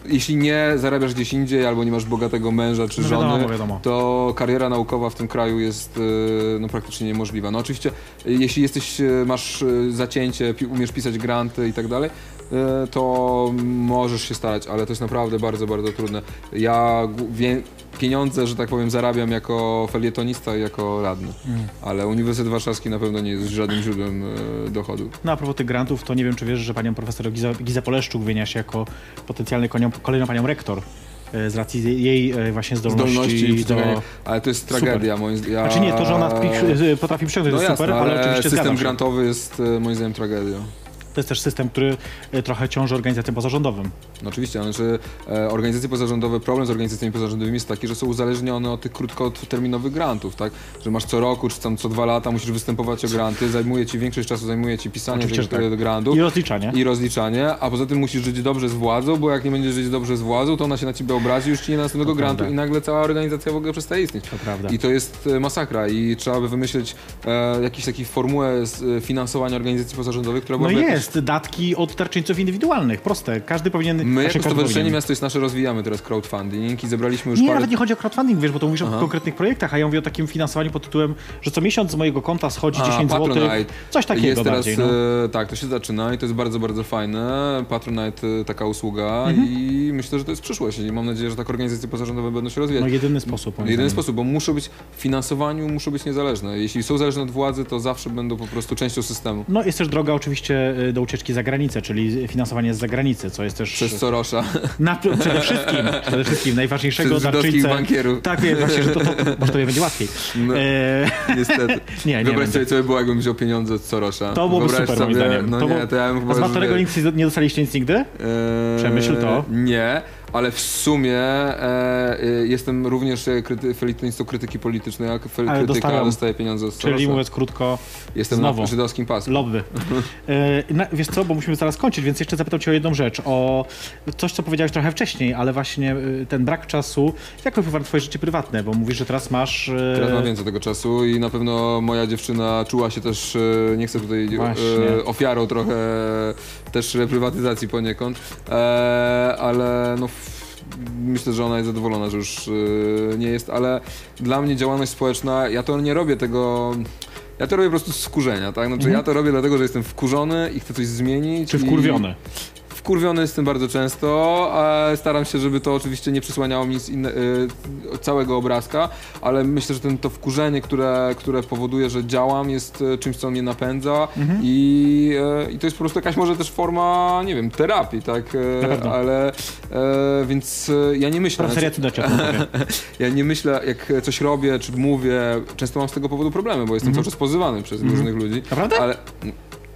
jeśli nie zarabiasz gdzieś indziej, albo nie masz bogatego męża czy No żony, wiadomo, wiadomo. to kariera naukowa w tym kraju jest e, no, praktycznie niemożliwa. No oczywiście, e, jeśli jesteś, e, masz zacięcie, umiesz pisać granty i tak dalej, to możesz się starać, ale to jest naprawdę bardzo, bardzo trudne. Ja pieniądze, że tak powiem, zarabiam jako felietonista i jako radny, Mm. ale Uniwersytet Warszawski na pewno nie jest żadnym źródłem dochodu. No a propos tych grantów, to nie wiem, czy wiesz, że panią profesor Giza, Giza Poleszczuk wymienia się jako potencjalny konią, kolejną panią rektor z racji jej e, właśnie zdolności, Zdolności do... ale to jest Super. tragedia moim zdaniem. Ja... Znaczy nie, to, że ona potrafi przyciągnąć, No jest jasne, super, ale, oczywiście system grantowy jest e, moim zdaniem tragedią. To jest też system, który e, trochę ciąży organizacjom pozarządowym. No oczywiście, znaczy e, organizacje pozarządowe, problem z organizacjami pozarządowymi jest taki, że są uzależnione od tych krótkoterminowych grantów, tak? Że masz co roku, czy tam co dwa lata musisz występować o granty, zajmuje ci większość czasu zajmuje ci pisanie tych że tak. grantów. I rozliczanie. I rozliczanie, a poza tym musisz żyć dobrze z władzą, bo jak nie będziesz żyć dobrze z władzą, to ona się na ciebie obrazi, już ci nie następnego To grantu prawda. i nagle cała organizacja w ogóle przestaje istnieć. To prawda. I to jest e, masakra i trzeba by wymyślić e, jakiś taki formułę e, finansowania organizacji pozarządowych, która No byłaby jest, datki od darczyńców indywidualnych, proste. Każdy powinien... My znaczy, jako Stowarzyszenie powinien. Miasto jest nasze rozwijamy teraz crowdfunding i zebraliśmy już Nie, parę... nawet nie chodzi o crowdfunding, wiesz, bo to mówisz Aha. o konkretnych projektach, a ja mówię o takim finansowaniu pod tytułem, że co miesiąc z mojego konta schodzi 10 zł. Patronite. Coś takiego jest teraz, bardziej, no. e, Tak, to się zaczyna i to jest bardzo, bardzo fajne. Patronite, e, taka usługa Mhm. i myślę, że to jest przyszłość i mam nadzieję, że tak organizacje pozarządowe będą się rozwijać. No jedyny sposób. Jedyny zdaniem. sposób, bo muszą być w finansowaniu, muszą być niezależne. Jeśli są zależne od władzy, to zawsze będą po prostu częścią systemu. No jest też droga oczywiście y, do ucieczki za granicę, czyli finansowanie z zagranicy, co jest też Przez Sorosza. na, przede wszystkim, przede wszystkim najważniejszego Przez darczyńcę. bankierów. Tak, wiem, właśnie, że to, to może tobie będzie łatwiej. No. E, Niestety. Nie, nie Wyobraź sobie, co by było, jakbym wziął pieniądze od Sorosza. to byłoby Wyobraź super moim sobie, zdaniem. No to nie, to ja bym chyba z nic nie dostaliście nic nigdy? Eee, Przemyśl to. Nie, ale w sumie e, e, jestem również e, kryty, felietonistą krytyki politycznej, jak fel, Ale krytyka dostaje pieniądze Sorosa. Czyli mówiąc krótko, Jestem znowu. na żydowskim pasku. lobby. E, na, wiesz co, bo musimy zaraz kończyć, więc jeszcze zapytam cię o jedną rzecz, o coś, co powiedziałeś trochę wcześniej, ale właśnie y, ten brak czasu, jak wpływa na twoje życie prywatne, bo mówisz, że teraz masz... e, Teraz mam więcej tego czasu i na pewno moja dziewczyna czuła się też, e, nie chcę tutaj e, ofiarą trochę też reprywatyzacji poniekąd, e, ale no myślę, że ona jest zadowolona, że już e, nie jest, ale dla mnie działalność społeczna, ja to nie robię tego... Ja to robię po prostu z wkurzenia, tak? Znaczy ja to robię dlatego, że jestem wkurzony i chcę coś zmienić. Czy i- wkurwiony? Jestem bardzo często, staram się, żeby to oczywiście nie przysłaniało mi inne, y, całego obrazka, ale myślę, że ten, to wkurzenie, które, które powoduje, że działam, jest y, czymś, co mnie napędza Mhm. i, y, i to jest po prostu jakaś może też forma, nie wiem, terapii, tak? Ale więc ja nie myślę. Profesor Jacy do ciebie powiem. Ja nie myślę, jak coś robię, czy mówię, często mam z tego powodu problemy, bo jestem cały czas pozywany przez różnych ludzi. Mhm. Naprawdę? Ale,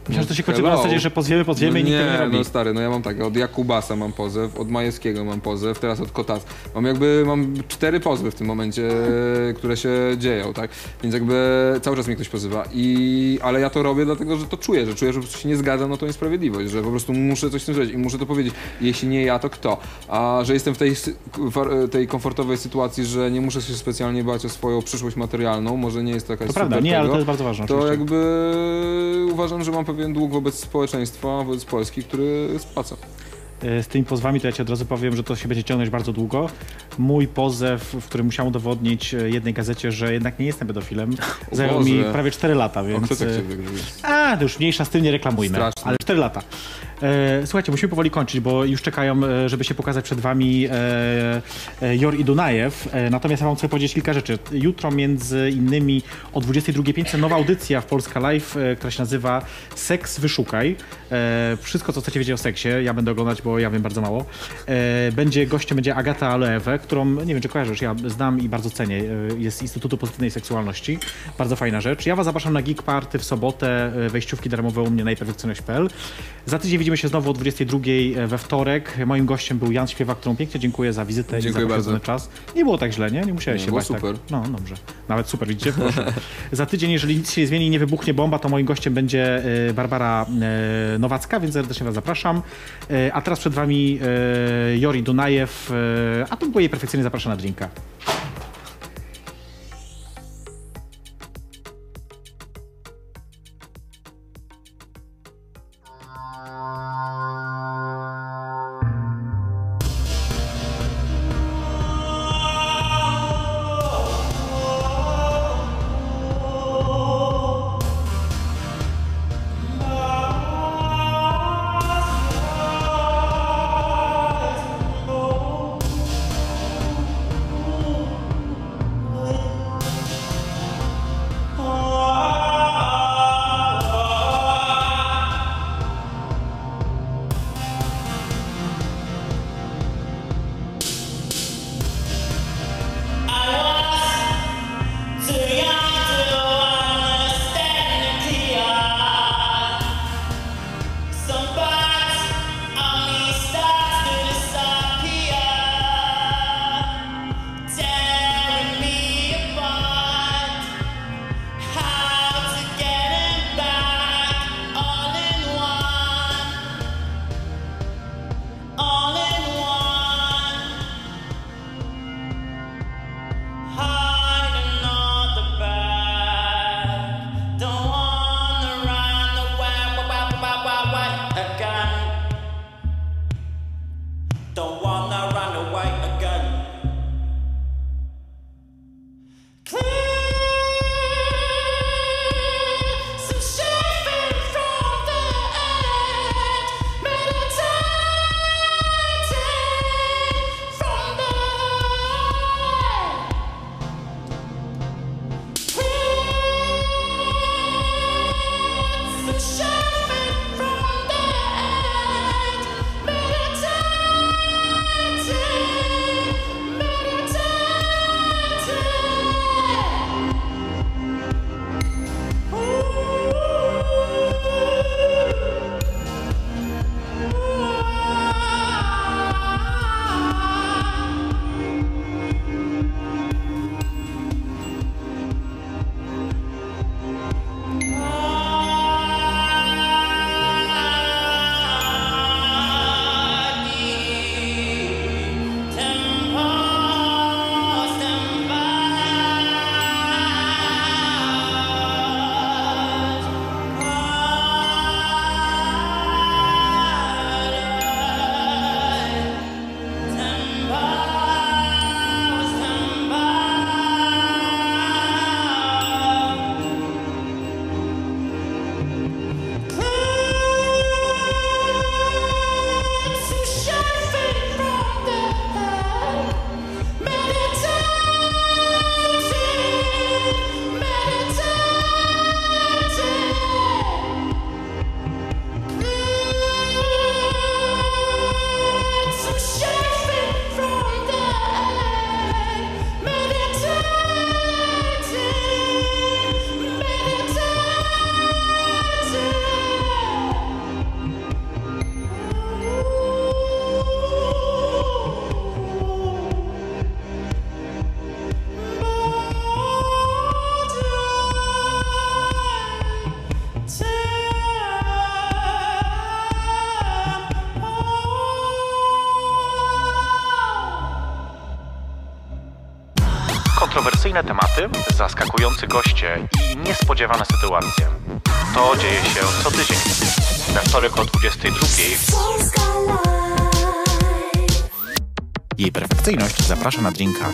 Myślę, że to się kończy Hello. na zasadzie, że pozwiemy, pozwiemy no i nikt tego nie nie, robi. no stary, no ja mam tak, od Jakubasa mam pozew, od Majewskiego mam pozew, teraz od Kotas. Mam jakby, mam cztery pozwy w tym momencie, które się dzieją, tak? Więc jakby cały czas mnie ktoś pozywa i, ale ja to robię dlatego, że to czuję, że czuję, że po prostu się nie zgadzam na tą niesprawiedliwość, że po prostu muszę coś z tym zrobić i muszę to powiedzieć. Jeśli nie ja, to kto? A że jestem w tej, tej komfortowej sytuacji, że nie muszę się specjalnie bać o swoją przyszłość materialną, może nie jest to jakaś To prawda, nie, ale tego, to jest bardzo ważne to oczywiście. jakby uważam, że mam pewien dług wobec społeczeństwa, wobec Polski, który spłaca. E, Z tymi pozwami to ja ci od razu powiem, że to się będzie ciągnąć bardzo długo. Mój pozew, w którym musiałem udowodnić e, jednej gazecie, że jednak nie jestem pedofilem, zajął mi Boże. prawie 4 lata, O, więc... kto tak e? A, to już mniejsza z tym nie reklamujmy, Straszne. ale 4 lata. E, słuchajcie, musimy powoli kończyć, bo już czekają, e, żeby się pokazać przed wami e, Jor i Dunajew. Natomiast ja wam chcę powiedzieć kilka rzeczy. Jutro między innymi o 22.05 nowa audycja w Polska Live, która się nazywa Seks Wyszukaj. Wszystko, co chcecie wiedzieć o seksie, ja będę oglądać, bo ja wiem bardzo mało. Będzie gościem będzie Agata Aloewe, którą, nie wiem czy kojarzysz, ja znam i bardzo cenię. Jest z Instytutu Pozytywnej Seksualności. Bardzo fajna rzecz. Ja was zapraszam na Geek Party w sobotę, wejściówki darmowe u mnie na perfekcyjność.pl. Za tydzień widzimy się znowu o 22.00 we wtorek. Moim gościem był Jan Śpiewak, którą pięknie dziękuję za wizytę Dziękuję i za bardzo. czas. Nie było tak źle, nie? Nie musiałeś Nie, się było bać tak. super. No, dobrze. Nawet super, widzicie? Proszę. za tydzień, jeżeli nic się nie zmieni i nie wybuchnie bomba, to moim gościem będzie e, Barbara e, Nowacka, więc serdecznie was zapraszam. E, A teraz przed wami e, Jori Dunajew, e, a tu jej perfekcyjnie zapraszam na drinka. Kontrowersyjne tematy, zaskakujący goście i niespodziewane sytuacje. To dzieje się co tydzień. We wtorek o 22.00 Polska Live. Jej perfekcyjność zaprasza na drinka.